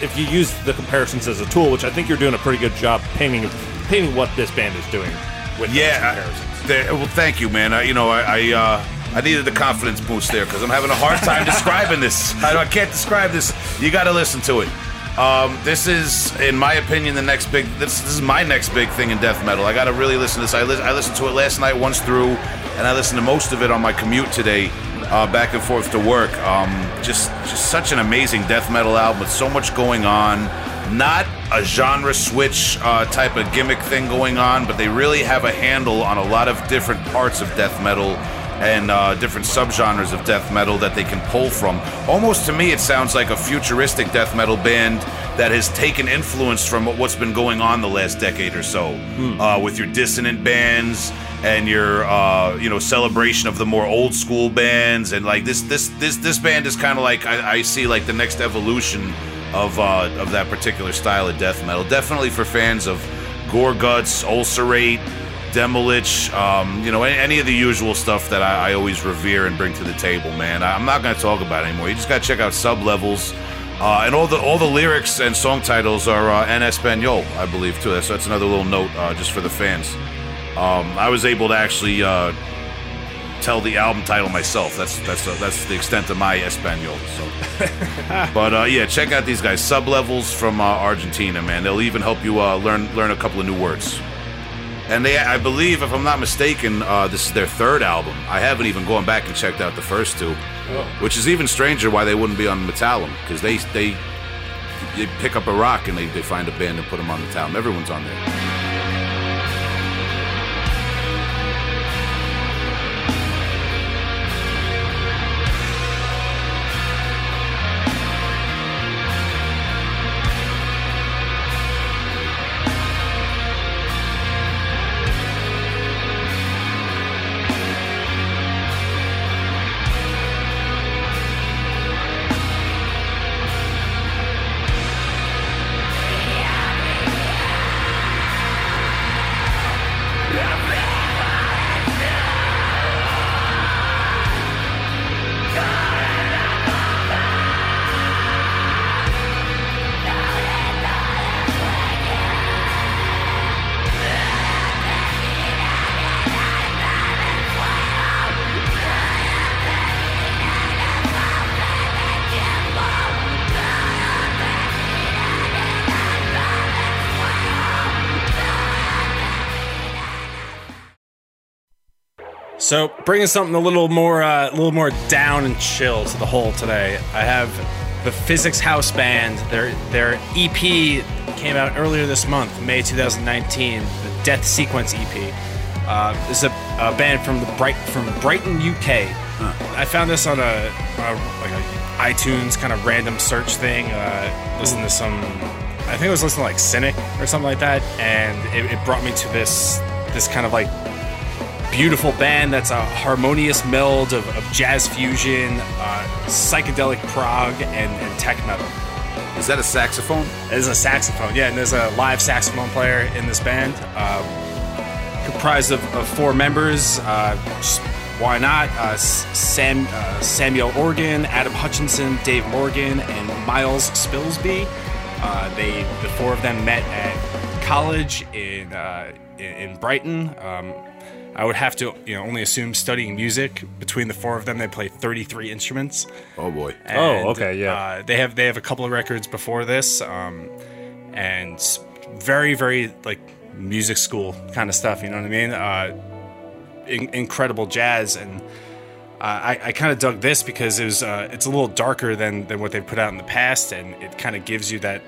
[SPEAKER 1] if you use the comparisons as a tool, which I think you're doing a pretty good job painting painting what this band is doing with
[SPEAKER 2] Yeah,
[SPEAKER 1] those
[SPEAKER 2] I-
[SPEAKER 1] comparisons.
[SPEAKER 2] there- well, thank you, man. I, you know, I I, uh, I needed the confidence boost there because I'm having a hard time describing this. [laughs] I, I can't describe this. You got to listen to it. Um, this is, in my opinion, the next big. This, this is my next big thing in death metal. I got to really listen to this. I, li- I listened to it last night once through, and I listened to most of it on my commute today, uh, back and forth to work. Um, just, just such an amazing death metal album with so much going on not a genre switch uh, type of gimmick thing going on, but they really have a handle on a lot of different parts of death metal and uh, different subgenres of death metal that they can pull from. Almost to me, it sounds like a futuristic death metal band that has taken influence from what's been going on the last decade or so, uh, with your dissonant bands and your uh, you know celebration of the more old school bands, and like this this this this band is kind of like I, I see like the next evolution of uh, of that particular style of death metal. Definitely for fans of Gorguts, Ulcerate, Demilich, um, you know, any, of the usual stuff that I, I always revere and bring to the table, man. I, I'm not going to talk about it anymore. You just got to check out Sublevels. Uh, and all the all the lyrics and song titles are uh, en español, I believe, too. So that's another little note uh, just for the fans. Um, I was able to actually uh, tell the album title myself. That's that's uh, that's the extent of my español. So, [laughs] but uh, yeah, check out these guys. Sublevels from uh, Argentina, man. They'll even help you uh, learn learn a couple of new words. And they, I believe, if I'm not mistaken, uh, this is their third album. I haven't even gone back and checked out the first two, which is even stranger why they wouldn't be on Metallum because they they they pick up a rock and they, they find a band and put them on Metallum. Everyone's on there.
[SPEAKER 3] So, bringing something a little more, uh, a little more down and chill to the whole today. I have the Physics House Band. Their their EP came out earlier this month, May 2019. The Death Sequence EP. Uh, this is a, a band from the Bright from Brighton, UK. I found this on a, a like a iTunes kind of random search thing. Uh, listened to some, I think I was listening to like Cynic or something like that, and it, it brought me to this this kind of like beautiful band that's a harmonious meld of, of jazz fusion, uh, psychedelic prog, and, and tech metal.
[SPEAKER 2] Is that a saxophone?
[SPEAKER 3] It is a saxophone, yeah, and there's a live saxophone player in this band, um, comprised of, of four members. Uh, why not? Uh, Sam, uh, Samuel Organ, Adam Hutchinson, Dave Morgan, and Miles Spilsby. Uh, they, the four of them, met at college in uh, in, in Brighton. Um, I would have to, you know, only assume studying music. Between the four of them, they play 33 instruments.
[SPEAKER 2] Oh boy.
[SPEAKER 3] And,
[SPEAKER 1] okay, yeah.
[SPEAKER 3] Uh, they have they have a couple of records before this, um, and very very like music school kind of stuff. You know what I mean? Uh, in- incredible jazz, and uh, I, I kind of dug this because it was uh, it's a little darker than than what they put out in the past, and it kind of gives you that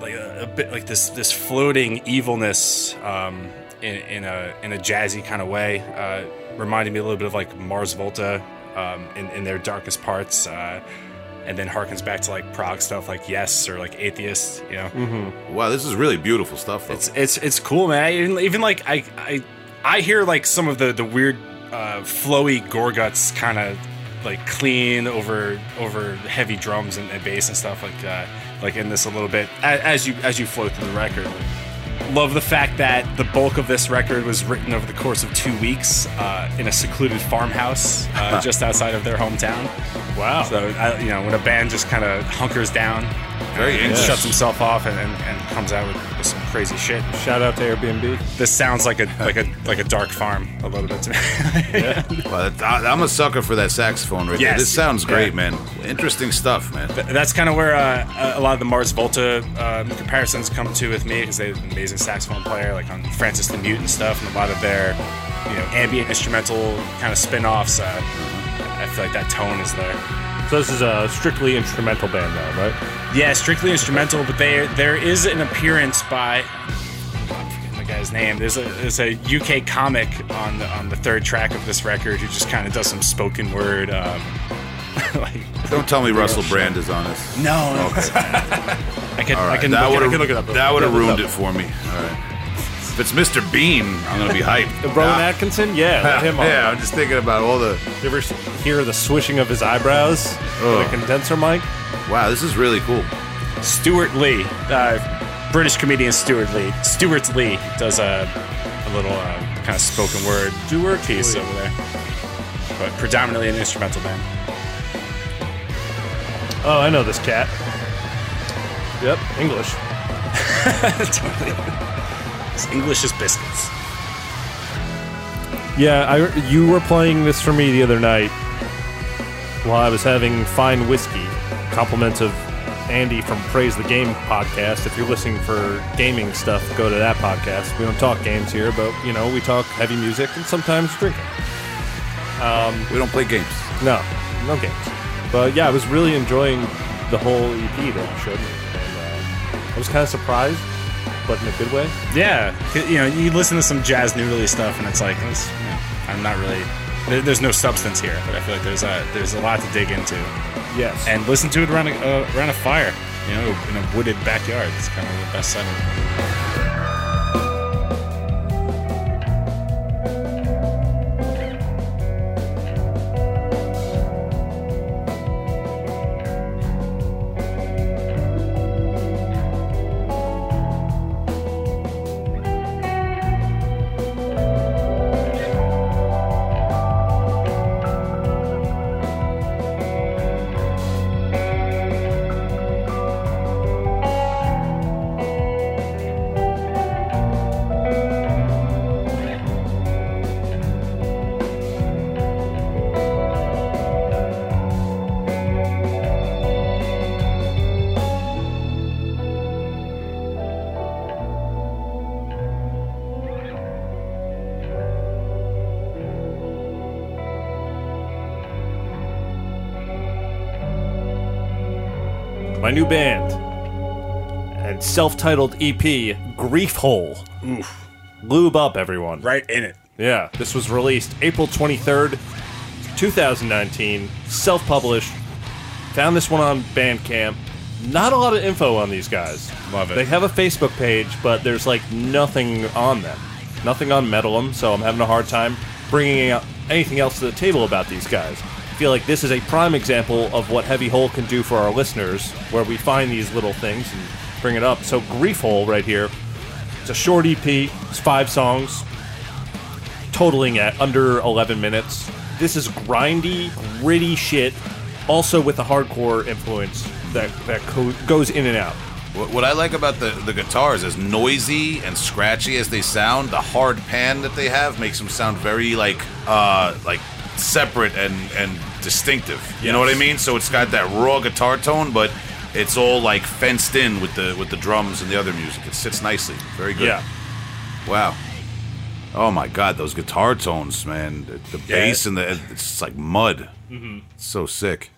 [SPEAKER 3] like a, a bit like this this floating evilness um, in, in a in a jazzy kind of way. Uh, reminded me a little bit of like Mars Volta um, in in their darkest parts, uh, and then harkens back to like prog stuff like Yes or like Atheist. You know,
[SPEAKER 2] Wow, this is really beautiful stuff. Though.
[SPEAKER 3] it's it's it's cool, man. Even, even like I I I hear like some of the the weird uh, flowy Gorguts kind of like clean over over heavy drums and, and bass and stuff like uh, like in this a little bit as, as you as you flow through the record. Love the fact that the bulk of this record was written over the course of two weeks uh, in a secluded farmhouse uh, [laughs] just outside of their hometown.
[SPEAKER 1] Wow.
[SPEAKER 3] So I, you know when a band just kind of hunkers down,
[SPEAKER 2] Very
[SPEAKER 3] and
[SPEAKER 2] interesting.
[SPEAKER 3] shuts himself off and, and, and comes out with, with some crazy shit
[SPEAKER 1] Shout out to Airbnb.
[SPEAKER 3] this sounds like a like a like a dark farm a little bit to me. [laughs]
[SPEAKER 2] Wow, that- I- I'm a sucker for that saxophone right there. This sounds great,
[SPEAKER 3] Yeah.
[SPEAKER 2] man. Interesting stuff, man.
[SPEAKER 3] That's kind of where uh, a lot of the Mars Volta um, comparisons come to with me because they have an amazing saxophone player, like on Frances the Mute and stuff, and a lot of their you know ambient instrumental kind of spin-offs. Uh, I feel like that tone is there.
[SPEAKER 1] So this is a strictly instrumental band now, right?
[SPEAKER 3] Yeah, strictly instrumental, but there there is an appearance by I'm the guy's name. There's a there's a UK comic on the on the third track of this record who just kind of does some spoken word. Um, [laughs] like,
[SPEAKER 2] Don't tell me Russell Brand is on this.
[SPEAKER 3] no, no. [laughs] I can
[SPEAKER 2] All
[SPEAKER 3] I can
[SPEAKER 2] that
[SPEAKER 3] look,
[SPEAKER 2] would
[SPEAKER 3] it- I can look it up.
[SPEAKER 2] have that would have ruined
[SPEAKER 1] it
[SPEAKER 2] it for me. All right. If it's Mr. Bean, I'm gonna be hyped. [laughs]
[SPEAKER 1] Rowan
[SPEAKER 2] Ah.
[SPEAKER 1] Atkinson, yeah, let [laughs] him on.
[SPEAKER 2] Yeah, I'm just thinking about all the.
[SPEAKER 1] You ever s- hear the swishing of his eyebrows with
[SPEAKER 2] Ugh.
[SPEAKER 1] a condenser mic?
[SPEAKER 2] Wow, this is really cool.
[SPEAKER 3] Stewart Lee, uh, British comedian Stewart Lee. Stewart Lee does a, a little uh, kind of spoken word
[SPEAKER 1] Stewart
[SPEAKER 3] piece
[SPEAKER 1] Lee.
[SPEAKER 3] over there, but predominantly an instrumental band.
[SPEAKER 1] Oh, I know this cat. Yep, English. [laughs]
[SPEAKER 3] It's English as biscuits.
[SPEAKER 1] Yeah, I, you were playing this for me the other night while I was having fine whiskey. Compliments of Andy from Praise the Game podcast. If you're listening for gaming stuff, go to that podcast. We don't talk games here, but you know we talk heavy music and sometimes drinking.
[SPEAKER 2] We don't play games.
[SPEAKER 1] No, no games. But yeah, I was really enjoying the whole EP that you showed me, and uh, I was kind of surprised, but in a good way.
[SPEAKER 3] Yeah, you know, you listen to some jazz noodly stuff, and it's like, you know, I'm not really. there- There's no substance here, but I feel like there's a there's a lot to dig into,
[SPEAKER 1] Yes.
[SPEAKER 3] and listen to it around a uh, around a fire, you know, in a wooded backyard. It's kind of the best setting.
[SPEAKER 1] My new band, and self-titled EP, Griefhole.
[SPEAKER 3] Oof.
[SPEAKER 1] Lube up, everyone.
[SPEAKER 3] Right in it.
[SPEAKER 1] Yeah, this was released April 23rd, 2019, self published. Found this one on Bandcamp. Not a lot of info on these guys.
[SPEAKER 3] Love it.
[SPEAKER 1] They have a Facebook page, but there's like nothing on them. Nothing on Metallum, so I'm having a hard time bringing out anything else to the table about these guys. I feel like this is a prime example of what Heavy Hole can do for our listeners, where we find these little things and bring it up. So, Griefhole right here. It's a short EP, it's five songs, totaling at under 11 minutes. This is grindy, gritty shit, also with a hardcore influence that that co- goes in and out.
[SPEAKER 2] What, what I like about the, the guitars, as noisy and scratchy as they sound, the hard pan that they have makes them sound very like uh like separate and and distinctive. You know what I mean? So it's got that raw guitar tone, but it's all like fenced in with the with the drums and the other music. It sits nicely. Very good.
[SPEAKER 1] Yeah,
[SPEAKER 2] Wow. Oh my God, those guitar tones, man! The, the bass and the it's like mud. Mm-hmm. So sick.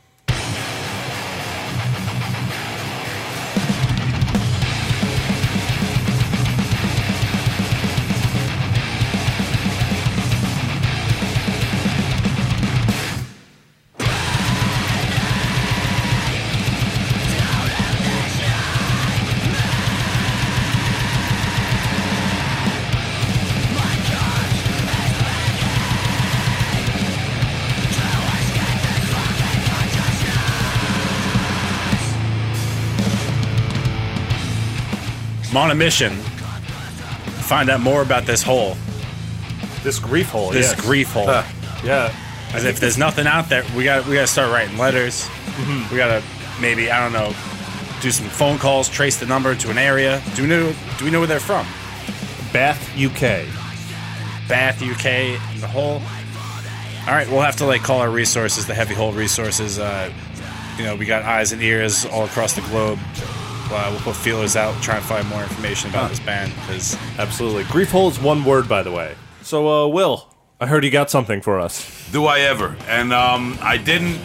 [SPEAKER 3] I'm on a mission. to Find out more about this hole.
[SPEAKER 1] this grief hole.
[SPEAKER 3] This
[SPEAKER 1] yes.
[SPEAKER 3] grief hole.
[SPEAKER 1] Yeah,
[SPEAKER 3] As if there's nothing out there, we got we got to start writing letters.
[SPEAKER 1] Mm-hmm.
[SPEAKER 3] We got to maybe I don't know, do some phone calls, trace the number to an area. Do we know Do we know where they're from?
[SPEAKER 1] Bath, UK.
[SPEAKER 3] Bath, UK, the whole. All right, we'll have to like call our resources, the heavy hole resources. Uh, you know, we got eyes and ears all across the globe. Uh, we'll put feelers out, try and find more information about this band because
[SPEAKER 1] Absolutely. Griefhole is one word, by the way. So, uh, Will, I heard you got something for us.
[SPEAKER 2] Do I ever? And um, I didn't.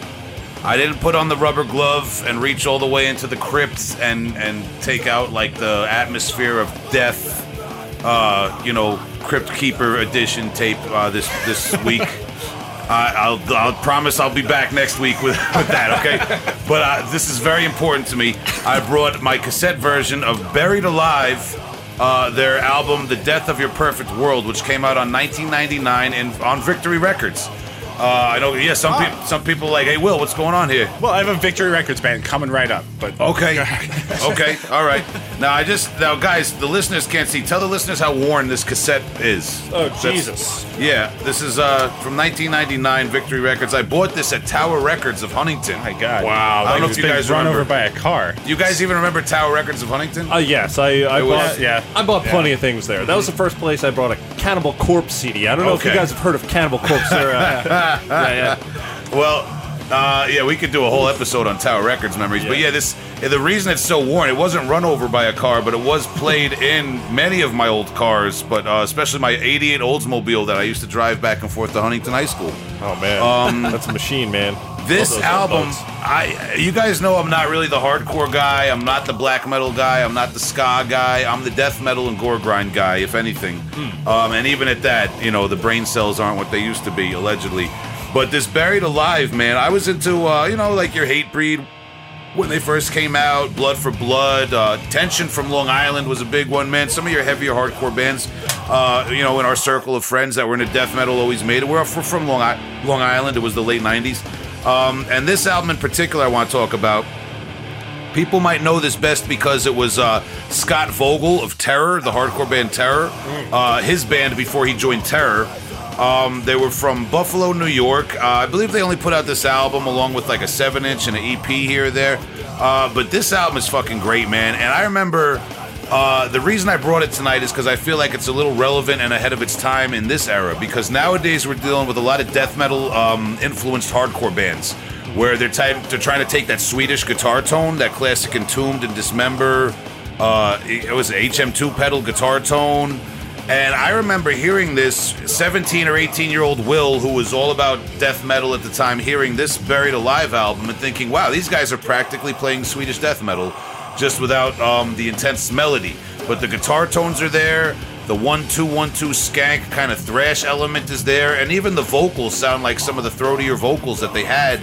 [SPEAKER 2] I didn't put on the rubber glove and reach all the way into the crypts and and take out like the atmosphere of death. Uh, you know, Crypt Keeper edition tape uh, this this week. [laughs] I I'll, I'll promise I'll be back next week with, with that, okay? [laughs] But uh, this is very important to me. I brought my cassette version of Buried Alive, uh, their album "The Death of Your Perfect World," which came out on 1999 and on Victory Records. Uh, I know, yeah. Some people, some people like, hey, Will, what's going on here?
[SPEAKER 3] well, I have a Victory Records band coming right up. But
[SPEAKER 2] Okay. [laughs] okay. All right. Now I just now guys, the listeners can't see. Tell the listeners how worn this cassette is.
[SPEAKER 1] Oh,
[SPEAKER 2] That's-
[SPEAKER 1] Jesus.
[SPEAKER 2] Yeah, this is uh from 1999 Victory Records. I bought this at Tower Records of Huntington.
[SPEAKER 3] my God,
[SPEAKER 1] Wow,
[SPEAKER 2] I don't know if you guys
[SPEAKER 3] run
[SPEAKER 2] remember.
[SPEAKER 3] over by a car.
[SPEAKER 2] You guys even remember Tower Records of Huntington?
[SPEAKER 1] Uh, yes, I, I bought.
[SPEAKER 2] was-
[SPEAKER 3] yeah.
[SPEAKER 1] I bought plenty of things there. That was the first place I brought a Cannibal Corpse CD. I don't know if you guys have heard of Cannibal Corpse. They're, uh, [laughs] yeah, yeah.
[SPEAKER 2] Well, uh, yeah, we could do a whole episode on Tower Records memories. But
[SPEAKER 1] Yeah.
[SPEAKER 2] yeah, this the reason it's so worn, it wasn't run over by a car, but it was played [laughs] in many of my old cars, but uh, especially my '88 Oldsmobile that I used to drive back and forth to Huntington High School.
[SPEAKER 1] Oh man, that's a machine, man.
[SPEAKER 2] This album. I you guys know I'm not really the hardcore guy. I'm not the black metal guy. I'm not the ska guy. I'm the death metal and gore grind guy, if anything.
[SPEAKER 1] Hmm.
[SPEAKER 2] Um, and even at that, you know, the brain cells aren't what they used to be, allegedly. But this Buried Alive, man, I was into, uh, you know, like your Hatebreed when they first came out. Blood for Blood, uh, Tension from Long Island was a big one, man. Some of your heavier hardcore bands, uh, you know, in our circle of friends that were into death metal always made it. We're we're from Long, I- Long Island. It was the late '90s. Um, and this album in particular, I want to talk about. People might know this best because it was uh, Scott Vogel of Terror, the hardcore band Terror, uh, his band before he joined Terror. Um, they were from Buffalo, New York. Uh, I believe they only put out this album along with like a seven inch and an EP here or there. Uh, but this album is fucking great, man. And I remember uh, the reason I brought it tonight is because I feel like it's a little relevant and ahead of its time in this era. Because nowadays we're dealing with a lot of death metal um, influenced hardcore bands where they're, they're trying to take that Swedish guitar tone, that classic Entombed and Dismember, uh, it was HM2 pedal guitar tone, And I remember hearing this 17 or 18 year old Will, who was all about death metal at the time, hearing this Buried Alive album and thinking, wow, these guys are practically playing Swedish death metal just without um, the intense melody. But the guitar tones are there, the one two one two skank kind of thrash element is there, and even the vocals sound like some of the throatier vocals that they had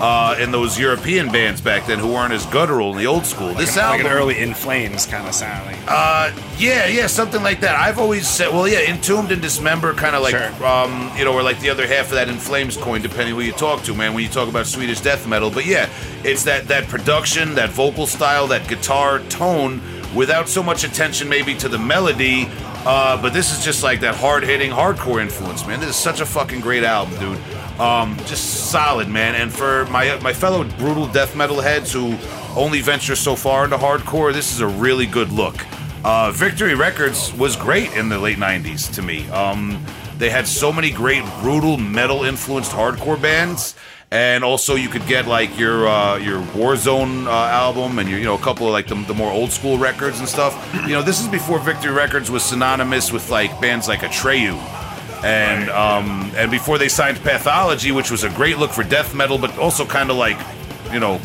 [SPEAKER 2] uh, in those European bands back then who weren't as guttural in the old school. this
[SPEAKER 3] like
[SPEAKER 2] album,
[SPEAKER 3] an early In Flames kind of sounding.
[SPEAKER 2] uh, yeah, yeah, something like that. I've always said, well, yeah, entombed and dismember, kind of like,
[SPEAKER 3] Sure.
[SPEAKER 2] um, you know, or like the other half of that in flames coin, depending who you talk to, man. When you talk about Swedish death metal, but yeah, it's that that production, that vocal style, that guitar tone, without so much attention maybe to the melody. Uh, but this is just like that hard hitting hardcore influence, man. This is such a fucking great album, dude. Um, just solid, man. And for my my fellow brutal death metal heads who only venture so far into hardcore, this is a really good look. Uh, Victory Records was great in the late '90s to me. Um, they had so many great brutal metal influenced hardcore bands, and also you could get like your uh, your Warzone uh, album and your you know a couple of like the, the more old school records and stuff. You know, this is before Victory Records was synonymous with like bands like Atreyu and um, and before they signed Pathology, which was a great look for death metal, but also kind of like, you know,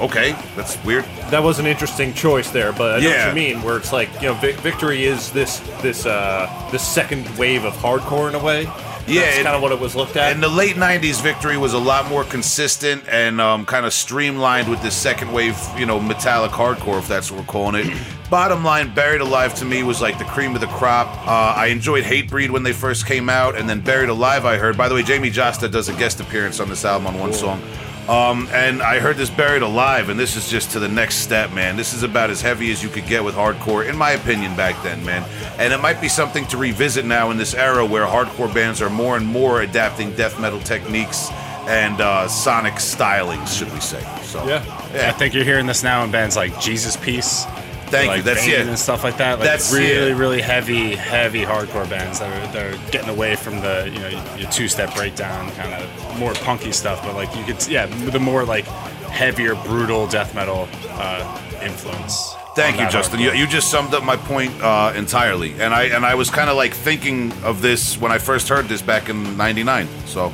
[SPEAKER 2] okay, that's weird.
[SPEAKER 1] That was an interesting choice there, but I know
[SPEAKER 2] Yeah.
[SPEAKER 1] what you mean. Where it's like you know, Vic- Victory is this this uh this second wave of hardcore in a way.
[SPEAKER 2] Yeah,
[SPEAKER 1] that's kind of what it was looked at.
[SPEAKER 2] In the late '90s, Victory was a lot more consistent and um, kind of streamlined with this second wave, you know, metallic hardcore, if that's what we're calling it. [clears throat] Bottom line, Buried Alive to me was like the cream of the crop. Uh, I enjoyed Hatebreed when they first came out, and then Buried Alive. I heard. By the way, Jamey Jasta does a guest appearance on this album on one song. Um, and I heard this Buried Alive, and this is just to the next step, man. This is about as heavy as you could get with hardcore, in my opinion, back then, man. And it might be something to revisit now in this era where hardcore bands are more and more adapting death metal techniques and uh, sonic stylings, should we say? So,
[SPEAKER 1] Yeah.
[SPEAKER 3] I think you're hearing this now in bands like Jesus Piece.
[SPEAKER 2] Thank
[SPEAKER 3] like
[SPEAKER 2] you. That's yeah.
[SPEAKER 3] and stuff like that. Like
[SPEAKER 2] That's-
[SPEAKER 3] really,
[SPEAKER 2] yeah.
[SPEAKER 3] really heavy, heavy hardcore bands that are that are getting away from the you know your two step breakdown kind of more punky stuff. But like you could yeah, the more like heavier, brutal death metal uh, influence.
[SPEAKER 2] Thank you, Justin. You, you just summed up my point uh, entirely, and I and I was kind of like thinking of this when I first heard this back in '99. So,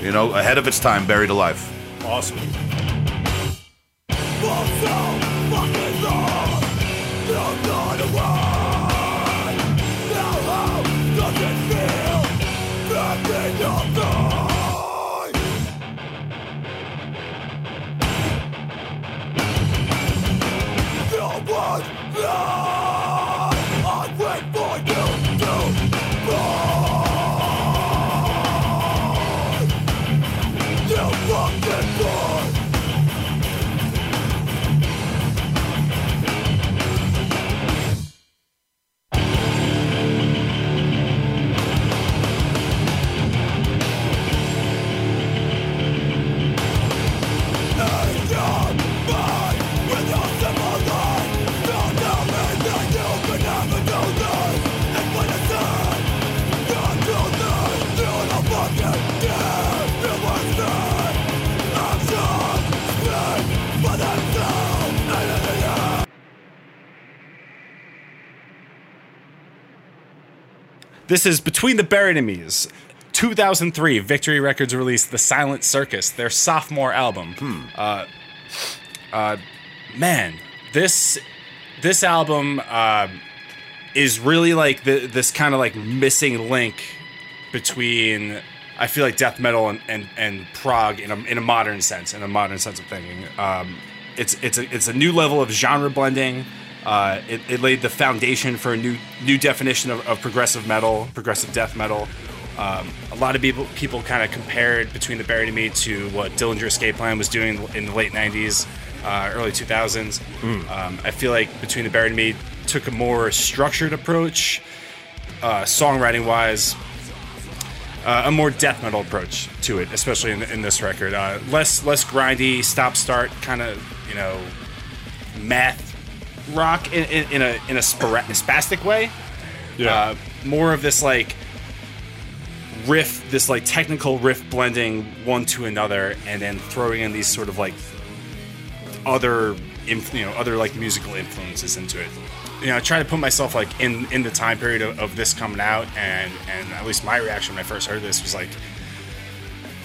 [SPEAKER 2] you know, ahead of its time, buried alive.
[SPEAKER 1] awesome.
[SPEAKER 3] This is Between the Buried and Me. 2003, Victory Records released The Silent Circus, their sophomore album. Uh, uh, man, this this album uh, is really like the, this kind of like missing link between I feel like death metal and, and, and prog in a, in a modern sense, in a modern sense of thinking. Um, it's it's a it's a new level of genre blending. Uh, it, it laid the foundation for a new new definition of, of progressive metal, progressive death metal. Um, a lot of people people kind of compared between the Buried and Me to what Dillinger Escape Plan was doing in the late '90s, uh, early 2000s. Um, I feel like Between the Buried and Me took a more structured approach, uh, songwriting wise, uh, a more death metal approach to it, especially in, in this record. Uh, less less grindy, stop start kind of you know math rock in, in, in a in a spastic way.
[SPEAKER 1] Yeah.
[SPEAKER 3] Uh, more of this like riff, this like technical riff blending one to another, and then throwing in these sort of like other inf- you know other like musical influences into it. You know, I try to put myself like in in the time period of, of this coming out, and and at least my reaction when I first heard this was like,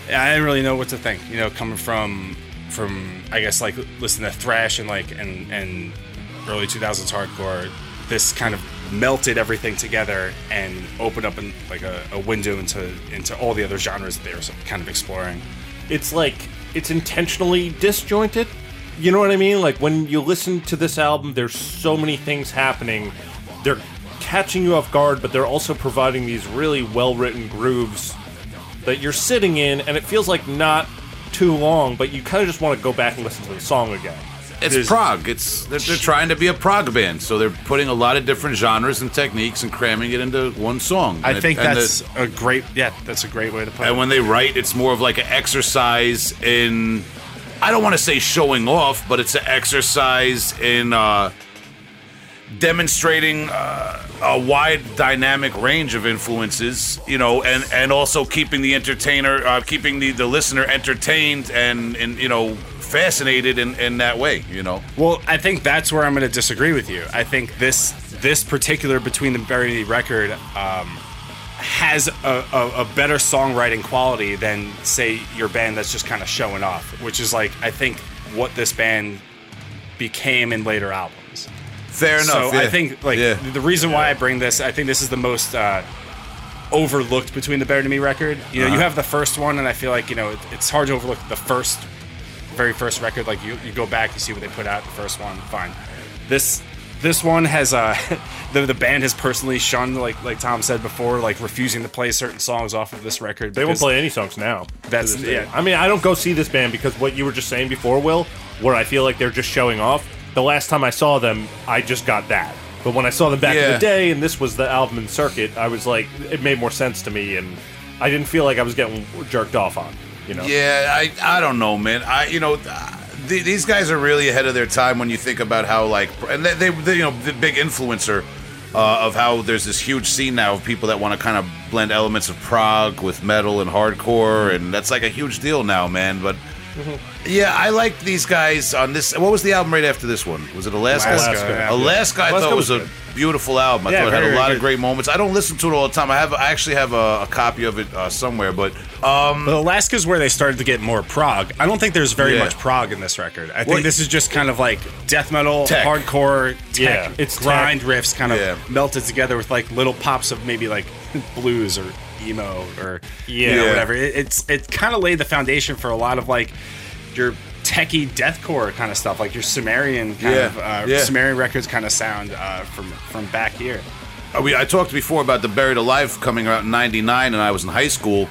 [SPEAKER 3] I didn't really know what to think. You know, coming from from I guess like listening to thrash and like and and early 2000s hardcore, this kind of melted everything together and opened up like a, a window into into all the other genres that they were kind of exploring.
[SPEAKER 1] it's like it's intentionally disjointed. You know what I mean? Like when you listen to this album, there's so many things happening. They're catching you off guard, but they're also providing these really well-written grooves that you're sitting in, and it feels like not too long, but you kind of just want to go back and listen to the song again.
[SPEAKER 2] It's
[SPEAKER 3] There's-
[SPEAKER 2] prog. It's they're, they're trying to be a prog band, so they're putting a lot of different genres and techniques and cramming it into one song.
[SPEAKER 3] I
[SPEAKER 2] And it-
[SPEAKER 3] think
[SPEAKER 2] and the-
[SPEAKER 3] that's a great yeah, that's a great way to put it.
[SPEAKER 2] And when they write, it's more of like an exercise in. I don't want to say showing off, but it's an exercise in uh, demonstrating uh, a wide dynamic range of influences, you know, and, and also keeping the entertainer, uh, keeping the, the listener entertained and, and you know, fascinated in, in that way, you know.
[SPEAKER 3] Well, I think that's where I'm going to disagree with you. I think this this particular Between the the record um, has a, a, a better songwriting quality than say your band that's just kind of showing off, which is like I think what this band became in later albums.
[SPEAKER 2] Fair enough.
[SPEAKER 3] So I think like
[SPEAKER 2] Yeah.
[SPEAKER 3] the reason why I bring this, I think this is the most uh, overlooked Between the Buried and Me record. You know, you
[SPEAKER 2] Uh-huh.
[SPEAKER 3] have the first one, and I feel like you know it, it's hard to overlook the first, very first record. Like you, you go back, you see what they put out the first one, fine. This this one has uh [laughs] the the band has personally shunned like like Tom said before, like refusing to play certain songs off of this record.
[SPEAKER 1] They won't play any songs now.
[SPEAKER 3] That's-
[SPEAKER 1] to this day.
[SPEAKER 3] yeah.
[SPEAKER 1] I mean, I don't go see this band because what you were just saying before, Will, where I feel like they're just showing off. The last time I saw them, I just got that. But when I saw them back in the day, and this was the album and circuit, I was like, it made more sense to me, and I didn't feel like I was getting jerked off on. You know?
[SPEAKER 2] Yeah, I I don't know, man. I you know. Th- these guys are really ahead of their time when you think about how like and they, they, they you know the big influencer uh, of how there's this huge scene now of people that want to kind of blend elements of prog with metal and hardcore and that's like a huge deal now man but yeah i like these guys on this what was the album right after this one was it alaska
[SPEAKER 3] Alaska, yeah.
[SPEAKER 2] alaska i
[SPEAKER 1] Alaska
[SPEAKER 2] thought was,
[SPEAKER 1] was
[SPEAKER 2] a
[SPEAKER 1] good.
[SPEAKER 2] beautiful album i
[SPEAKER 3] Yeah,
[SPEAKER 2] thought it had a lot of great moments i don't listen to it all the time i have i actually have a, a copy of it uh, somewhere but um
[SPEAKER 3] But Alaska's where they started to get more prog. I don't think there's very
[SPEAKER 2] Yeah.
[SPEAKER 3] much prog in this record. I think
[SPEAKER 2] Well,
[SPEAKER 3] this is just kind of like death metal,
[SPEAKER 2] Tech.
[SPEAKER 3] hardcore, tech,
[SPEAKER 1] Yeah, it's
[SPEAKER 3] grind riffs kind of
[SPEAKER 2] Yeah.
[SPEAKER 3] melted together with like little pops of maybe like blues or emo or you know,
[SPEAKER 1] Yeah.
[SPEAKER 3] whatever. It, it's it kind of laid the foundation for a lot of like your techie deathcore kind of stuff, like your Sumerian kind
[SPEAKER 2] Yeah,
[SPEAKER 3] of uh,
[SPEAKER 2] yeah.
[SPEAKER 3] Sumerian records kind of sound uh, from from back here.
[SPEAKER 2] Uh, we, I talked before about the Buried Alive coming out in '99, and I was in high school,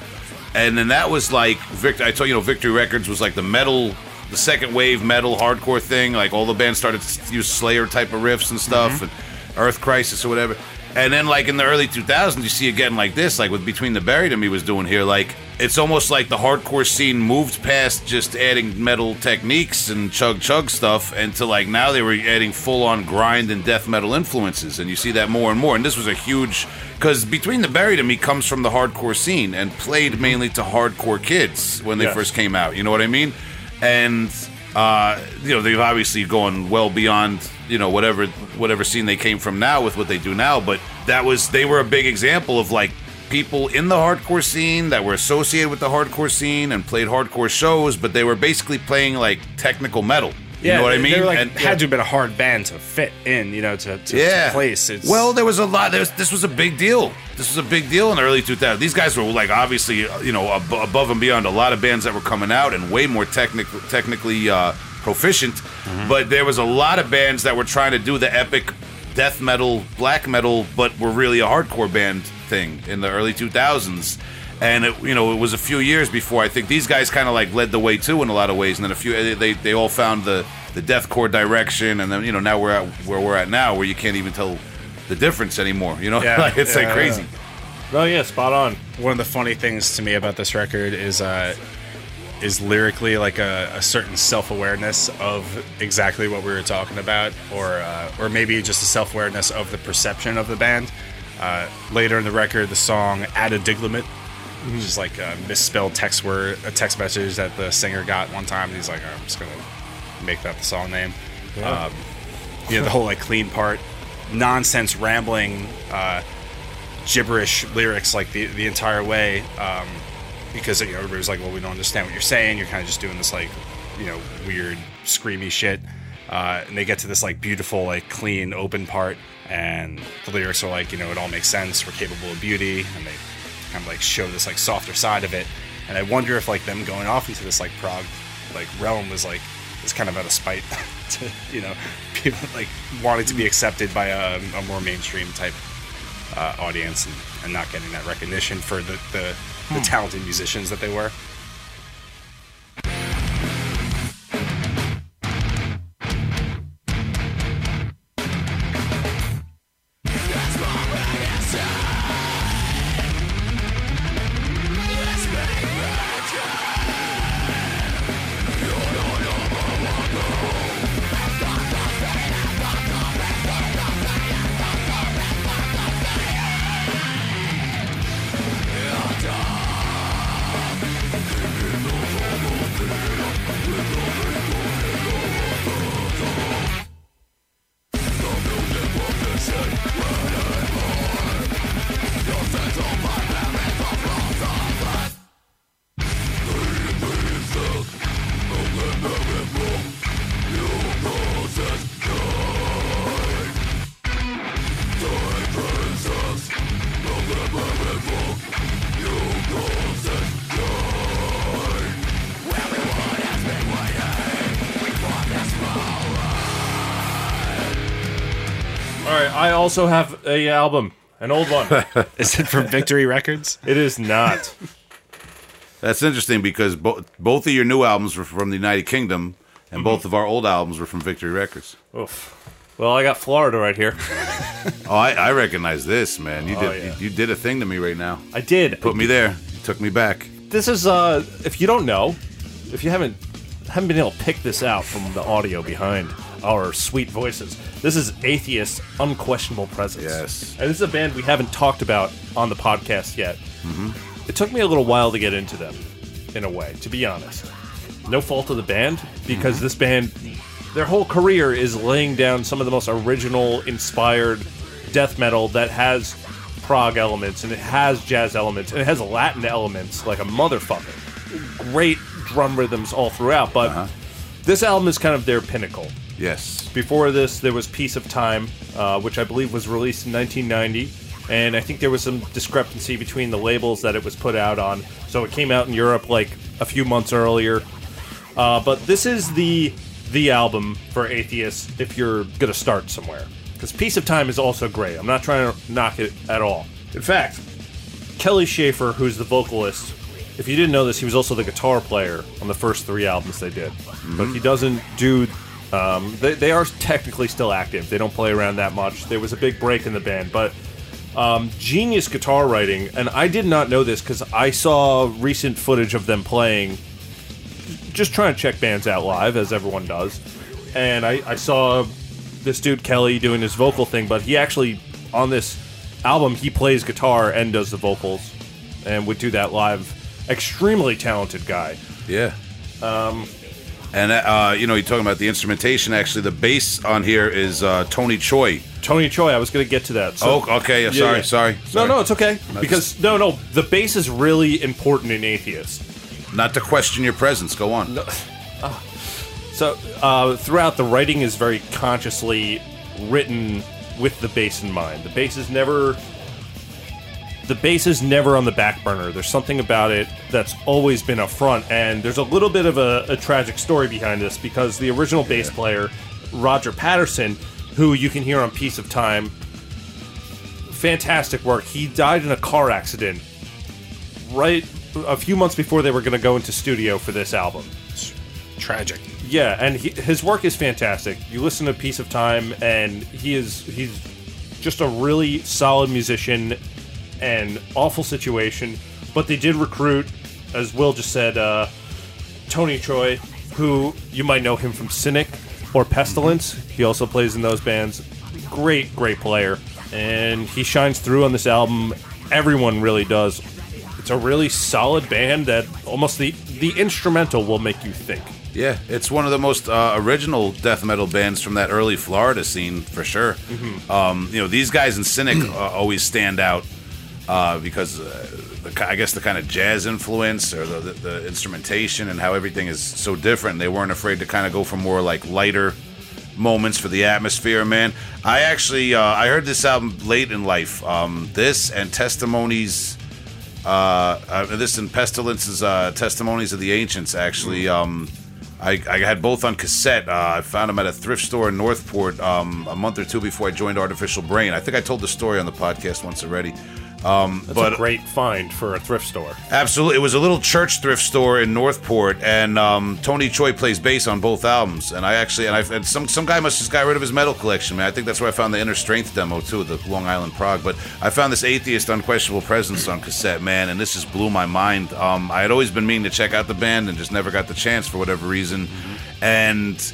[SPEAKER 2] and then that was like Victor. I told you know Victory Records was like the metal, the second wave metal hardcore thing. Like all the bands started to use Slayer type of riffs and stuff, and Earth Crisis or whatever. And then like in the early 2000s, you see again like this, like with Between the Buried and Me was doing here. Like it's almost like the hardcore scene moved past just adding metal techniques and chug chug stuff, and to like now they were adding full on grind and death metal influences, and you see that more and more. And this was a huge because Between the Buried and Me comes from the hardcore scene and played mainly to hardcore kids when they
[SPEAKER 1] Yes.
[SPEAKER 2] first came out. You know what I mean? And uh, you know they've obviously gone well beyond you know whatever whatever scene they came from now with what they do now. But that was they were a big example of like people in the hardcore scene that were associated with the hardcore scene and played hardcore shows, but they were basically playing like technical metal. You know what I mean?
[SPEAKER 3] Like,
[SPEAKER 2] And-
[SPEAKER 3] had to have been a hard band to fit in, you know, to, to,
[SPEAKER 2] yeah.
[SPEAKER 3] to place. It's,
[SPEAKER 2] well, there was a lot. There was, this was a big deal. This was a big deal in the early 2000s. These guys were like obviously, uh, you know, ab- above and beyond a lot of bands that were coming out and way more technical, technically uh, proficient.
[SPEAKER 3] Mm-hmm.
[SPEAKER 2] But there was a lot of bands that were trying to do the epic death metal, black metal, but were really a hardcore band thing in the early 2000s. And it, you know, it was a few years before I think these guys kind of like led the way too in a lot of ways. And then a few, they they, all found the the deathcore direction, and then you know now we're at where we're at now, where you can't even tell the difference anymore. You know,
[SPEAKER 3] Yeah, [laughs]
[SPEAKER 2] like it's like
[SPEAKER 3] yeah,
[SPEAKER 2] crazy.
[SPEAKER 1] Oh yeah, spot on.
[SPEAKER 3] one of the funny things to me about this record is uh, is lyrically like a, a certain self awareness of exactly what we were talking about, or uh, or maybe just a self awareness of the perception of the band. Uh, later in the record, the song "Ad a Dglgmut," which is like a misspelled text word, a text message that the singer got one time, and he's like, "I'm just gonna make that the song name." Um, you know, the whole like clean part, nonsense rambling, uh, gibberish lyrics like the the entire way. Um, because you know, everybody's like, well, we don't understand what you're saying. You're kind of just doing this like, you know, weird screamy shit. Uh, and they get to this like beautiful, like clean, open part, and the lyrics are like, you know, it all makes sense. We're capable of beauty, and they kind of like show this like softer side of it. And I wonder if like them going off into this like prog like realm was like is kind of out of spite [laughs] to you know people like wanting to be accepted by a, a more mainstream type uh, audience and, and not getting that recognition for the the, the talented musicians that they were.
[SPEAKER 1] Also have a album, an old one. [laughs]
[SPEAKER 3] Is it from Victory Records?
[SPEAKER 1] it is not.
[SPEAKER 2] That's interesting because bo- both of your new albums were from the United Kingdom, and both of our old albums were from Victory Records.
[SPEAKER 1] Oof. Well, I got Florida right here. [laughs]
[SPEAKER 2] Oh, I, I recognize this, man. You
[SPEAKER 1] Oh,
[SPEAKER 2] did
[SPEAKER 1] yeah.
[SPEAKER 2] you, you did a thing to me right now.
[SPEAKER 1] I did.
[SPEAKER 2] Put me there. You took me back.
[SPEAKER 1] This is uh if you don't know, if you haven't haven't been able to pick this out from the audio behind our sweet voices. This is Atheist Unquestionable Presence.
[SPEAKER 2] Yes.
[SPEAKER 1] And this is a band we haven't talked about on the podcast yet. Mm-hmm. It took me a little while to get into them, in a way, to be honest. No fault of the band, because this band, their whole career is laying down some of the most original, inspired death metal that has prog elements and it has jazz elements and it has Latin elements like a motherfucker. Great drum rhythms all throughout, but this album is kind of their pinnacle.
[SPEAKER 2] Yes.
[SPEAKER 1] Before this, there was Piece of Time, uh, which I believe was released in 1990, and I think there was some discrepancy between the labels that it was put out on. So it came out in Europe like a few months earlier. Uh, but this is the the album for atheists if you're gonna start somewhere, because Piece of Time is also great. I'm not trying to knock it at all. In fact, Kelly Shaefer, who's the vocalist, if you didn't know this, he was also the guitar player on the first three albums they did. But he doesn't do. Um, they, they are technically still active. They don't play around that much. There was a big break in the band, but um, genius guitar writing. And I did not know this because I saw recent footage of them playing, just trying to check bands out live, as everyone does. And I, I saw this dude Kelly doing his vocal thing, but he actually on this album he plays guitar and does the vocals, and would do that live. Extremely talented guy.
[SPEAKER 2] Yeah. Um, and uh, you know, you're talking about the instrumentation. Actually, the bass on here is uh, Tony Choy.
[SPEAKER 1] Tony Choy. I was going to get to that. So,
[SPEAKER 2] oh, okay.
[SPEAKER 1] Yeah,
[SPEAKER 2] sorry,
[SPEAKER 1] yeah.
[SPEAKER 2] sorry,
[SPEAKER 1] No,
[SPEAKER 2] sorry.
[SPEAKER 1] no, it's okay.
[SPEAKER 2] No,
[SPEAKER 1] because no, no, the bass is really important in Atheist.
[SPEAKER 2] Not to question your presence. Go on. [laughs]
[SPEAKER 1] So uh, throughout the writing is very consciously written with the bass in mind. The bass is never the bass is never on the back burner. There's something about it that's always been up front, and there's a little bit of a, a tragic story behind this because the original bass player, Roger Patterson, who you can hear on Piece of Time, fantastic work. He died in a car accident right a few months before they were going to go into studio for this album.
[SPEAKER 3] Tragic.
[SPEAKER 1] Yeah, and he, his work is fantastic. You listen to Piece of Time, and he is he's just a really solid musician. And awful situation, but they did recruit, as Will just said, uh, Tony Choy, who you might know him from Cynic or Pestilence. He also plays in those bands. Great, great player, and he shines through on this album. Everyone really does. It's a really solid band that almost the the instrumental will make you think.
[SPEAKER 2] Yeah, it's one of the most uh, original death metal bands from that early Florida scene for sure. Um, you know, these guys in Cynic uh, always stand out uh, because uh, the, I guess the kind of jazz influence or the, the, the instrumentation and how everything is so different. They weren't afraid to kind of go for more like lighter moments for the atmosphere. Man, I actually uh, I heard this album late in life. Um, this and Testimonies uh, uh, this and Pestilence's uh, Testimonies of the Ancients. Actually, um, I, I had both on cassette. Uh, I found them at a thrift store in Northport um, a month or two before I joined Artificial Brain. I think I told the story on the podcast once already. Um,
[SPEAKER 1] That's
[SPEAKER 2] but
[SPEAKER 1] a great find for a thrift store.
[SPEAKER 2] Absolutely, it was a little church thrift store in Northport, and um, Tony Choy plays bass on both albums. And I actually, and I, and some some guy must have just got rid of his metal collection, man. I think that's where I found the Inner Strength demo too, of the Long Island Prague. But I found this Atheist Unquestionable Presence on cassette, man, and this just blew my mind. Um, I had always been meaning to check out the band and just never got the chance for whatever reason, and.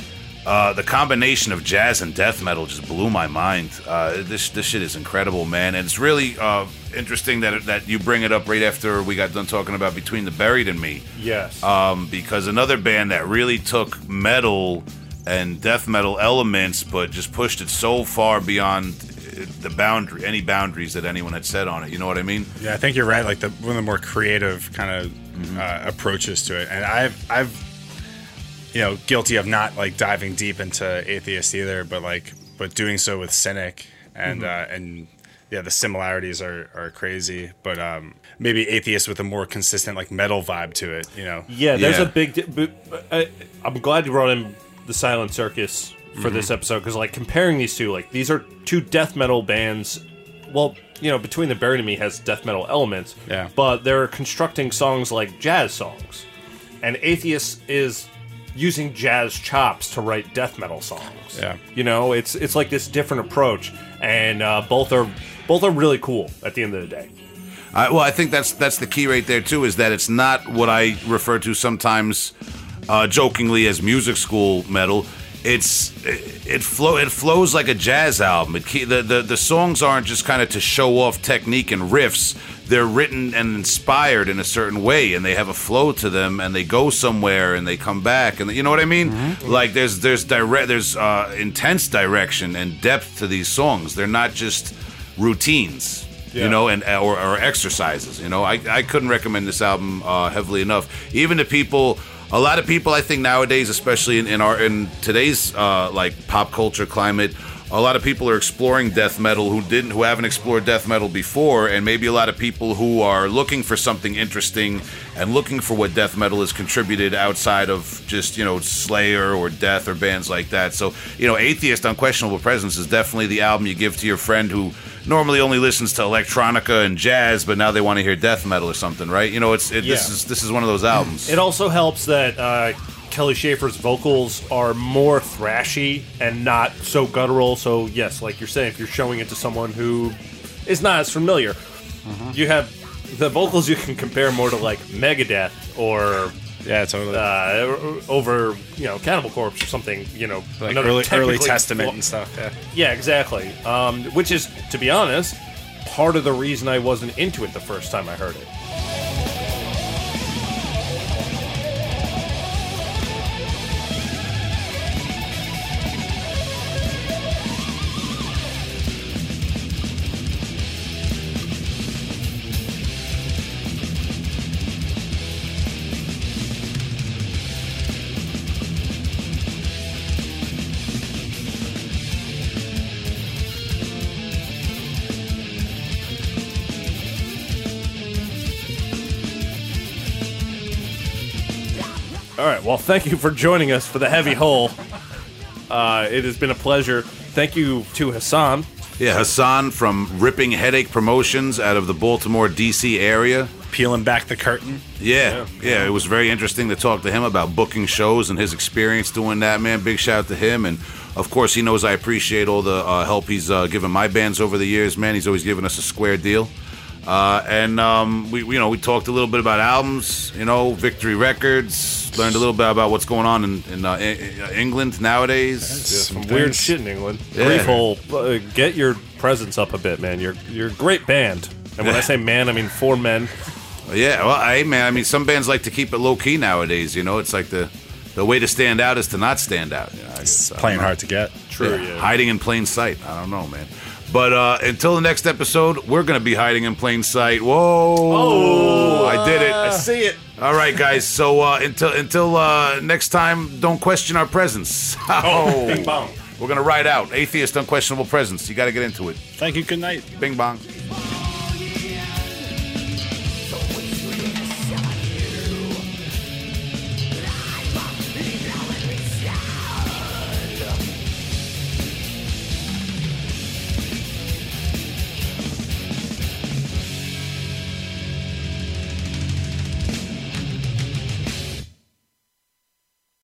[SPEAKER 2] Uh, the combination of jazz and death metal just blew my mind. Uh, this this shit is incredible, man, and it's really uh, interesting that that you bring it up right after we got done talking about Between the Buried and Me,
[SPEAKER 1] Yes.
[SPEAKER 2] um, because another band that really took metal and death metal elements, but just pushed it so far beyond uh, the boundary, any boundaries that anyone had set on it. You know what I mean?
[SPEAKER 3] Yeah, I think you're right. Like the one of the more creative kind of
[SPEAKER 2] Mm-hmm.
[SPEAKER 3] uh, approaches to it, and I've I've you know guilty of not like diving deep into atheist either, but like but doing so with cynic and
[SPEAKER 2] Mm-hmm.
[SPEAKER 3] uh, and yeah, the similarities are are crazy, but um maybe atheist with a more consistent like metal vibe to it. You know,
[SPEAKER 1] Yeah, there's
[SPEAKER 2] Yeah.
[SPEAKER 1] a big. Di- but, I, I'm glad you brought in the Silent Circus for
[SPEAKER 2] Mm-hmm.
[SPEAKER 1] this episode because, like, comparing these two, like, these are two death metal bands. Well, you know, Between the Buried and Me has death metal elements.
[SPEAKER 3] Yeah.
[SPEAKER 1] But they're constructing songs like jazz songs, and Atheist is using jazz chops to write death metal songs.
[SPEAKER 3] Yeah.
[SPEAKER 1] You know, it's it's like this different approach, and uh, both are both are really cool at the end of the day.
[SPEAKER 2] I, well, I think that's that's the key right there too. Is that it's not what I refer to sometimes uh, jokingly as music school metal. It's it, it flow it flows like a jazz album. It the, the the songs aren't just kind of to show off technique and riffs. They're written and inspired in a certain way, and they have a flow to them, and they go somewhere, and they come back, and you know what I mean. Like there's there's direct there's uh, intense direction and depth to these songs. They're not just routines
[SPEAKER 1] Yeah.
[SPEAKER 2] you know, and or, or exercises. You know, I, I couldn't recommend this album uh, heavily enough. Even to people, a lot of people, I think nowadays, especially in, in our in today's uh, like pop culture climate, a lot of people are exploring death metal who didn't, who haven't explored death metal before, and maybe a lot of people who are looking for something interesting and looking for what death metal has contributed outside of just you know Slayer or Death or bands like that. So you know, Atheist Unquestionable Presence is definitely the album you give to your friend who normally only listens to electronica and jazz, but now they want to hear death metal or something, right? You know, it's it, this
[SPEAKER 1] Yeah.
[SPEAKER 2] is this is one of those albums.
[SPEAKER 1] It also helps that uh, Kelly Shaefer's vocals are more thrashy and not so guttural. So yes, like you're saying, if you're showing it to someone who is not as familiar, you have the vocals you can compare more to like Megadeth or
[SPEAKER 3] yeah, totally.
[SPEAKER 1] uh, over you know Cannibal Corpse or something. You know,
[SPEAKER 3] like early early testament and stuff. Yeah.
[SPEAKER 1] Yeah, exactly. Um, which is, to be honest, part of the reason I wasn't into it the first time I heard it. Well, thank you for joining us for the heavy hole. Uh, it has been a pleasure. Thank you to Hasan.
[SPEAKER 2] yeah, Hasan from Ripping Headache Promotions out of the Baltimore D.C. area.
[SPEAKER 3] Peeling back the curtain.
[SPEAKER 2] Yeah, yeah, it was very interesting to talk to him about booking shows and his experience doing that, man. Big shout out to him. And of course, he knows I appreciate all the uh, help he's uh, given my bands over the years, man. He's always given us a square deal. Uh, and um, we, you know, we talked a little bit about albums, you know, Victory Records. Learned a little bit about what's going on in, in uh, E- E- England nowadays.
[SPEAKER 1] Some weird shit in England.
[SPEAKER 2] Yeah.
[SPEAKER 1] Griefhole. Uh, get your presence up a bit, man. You're you're a great band. And when I say man, I mean four men.
[SPEAKER 2] Yeah, well, hey man, I mean, some bands like to keep it low key nowadays. You know, it's like the the way to stand out is to not stand out. Yeah, I guess,
[SPEAKER 3] It's
[SPEAKER 2] I
[SPEAKER 3] playing
[SPEAKER 2] know.
[SPEAKER 3] hard to get.
[SPEAKER 1] True.
[SPEAKER 2] Yeah,
[SPEAKER 1] Yeah.
[SPEAKER 2] Hiding in plain sight. I don't know, man. But uh, until the next episode, we're going to be hiding in plain sight. Whoa. Oh, I did it. I see it. All right, guys. So uh, until until uh, next time, don't question our presence. [laughs] Oh,
[SPEAKER 3] Bing bong.
[SPEAKER 2] We're going to ride out. Atheist, unquestionable presence. You got to get into it.
[SPEAKER 3] Thank you. Good night.
[SPEAKER 2] Bing bong.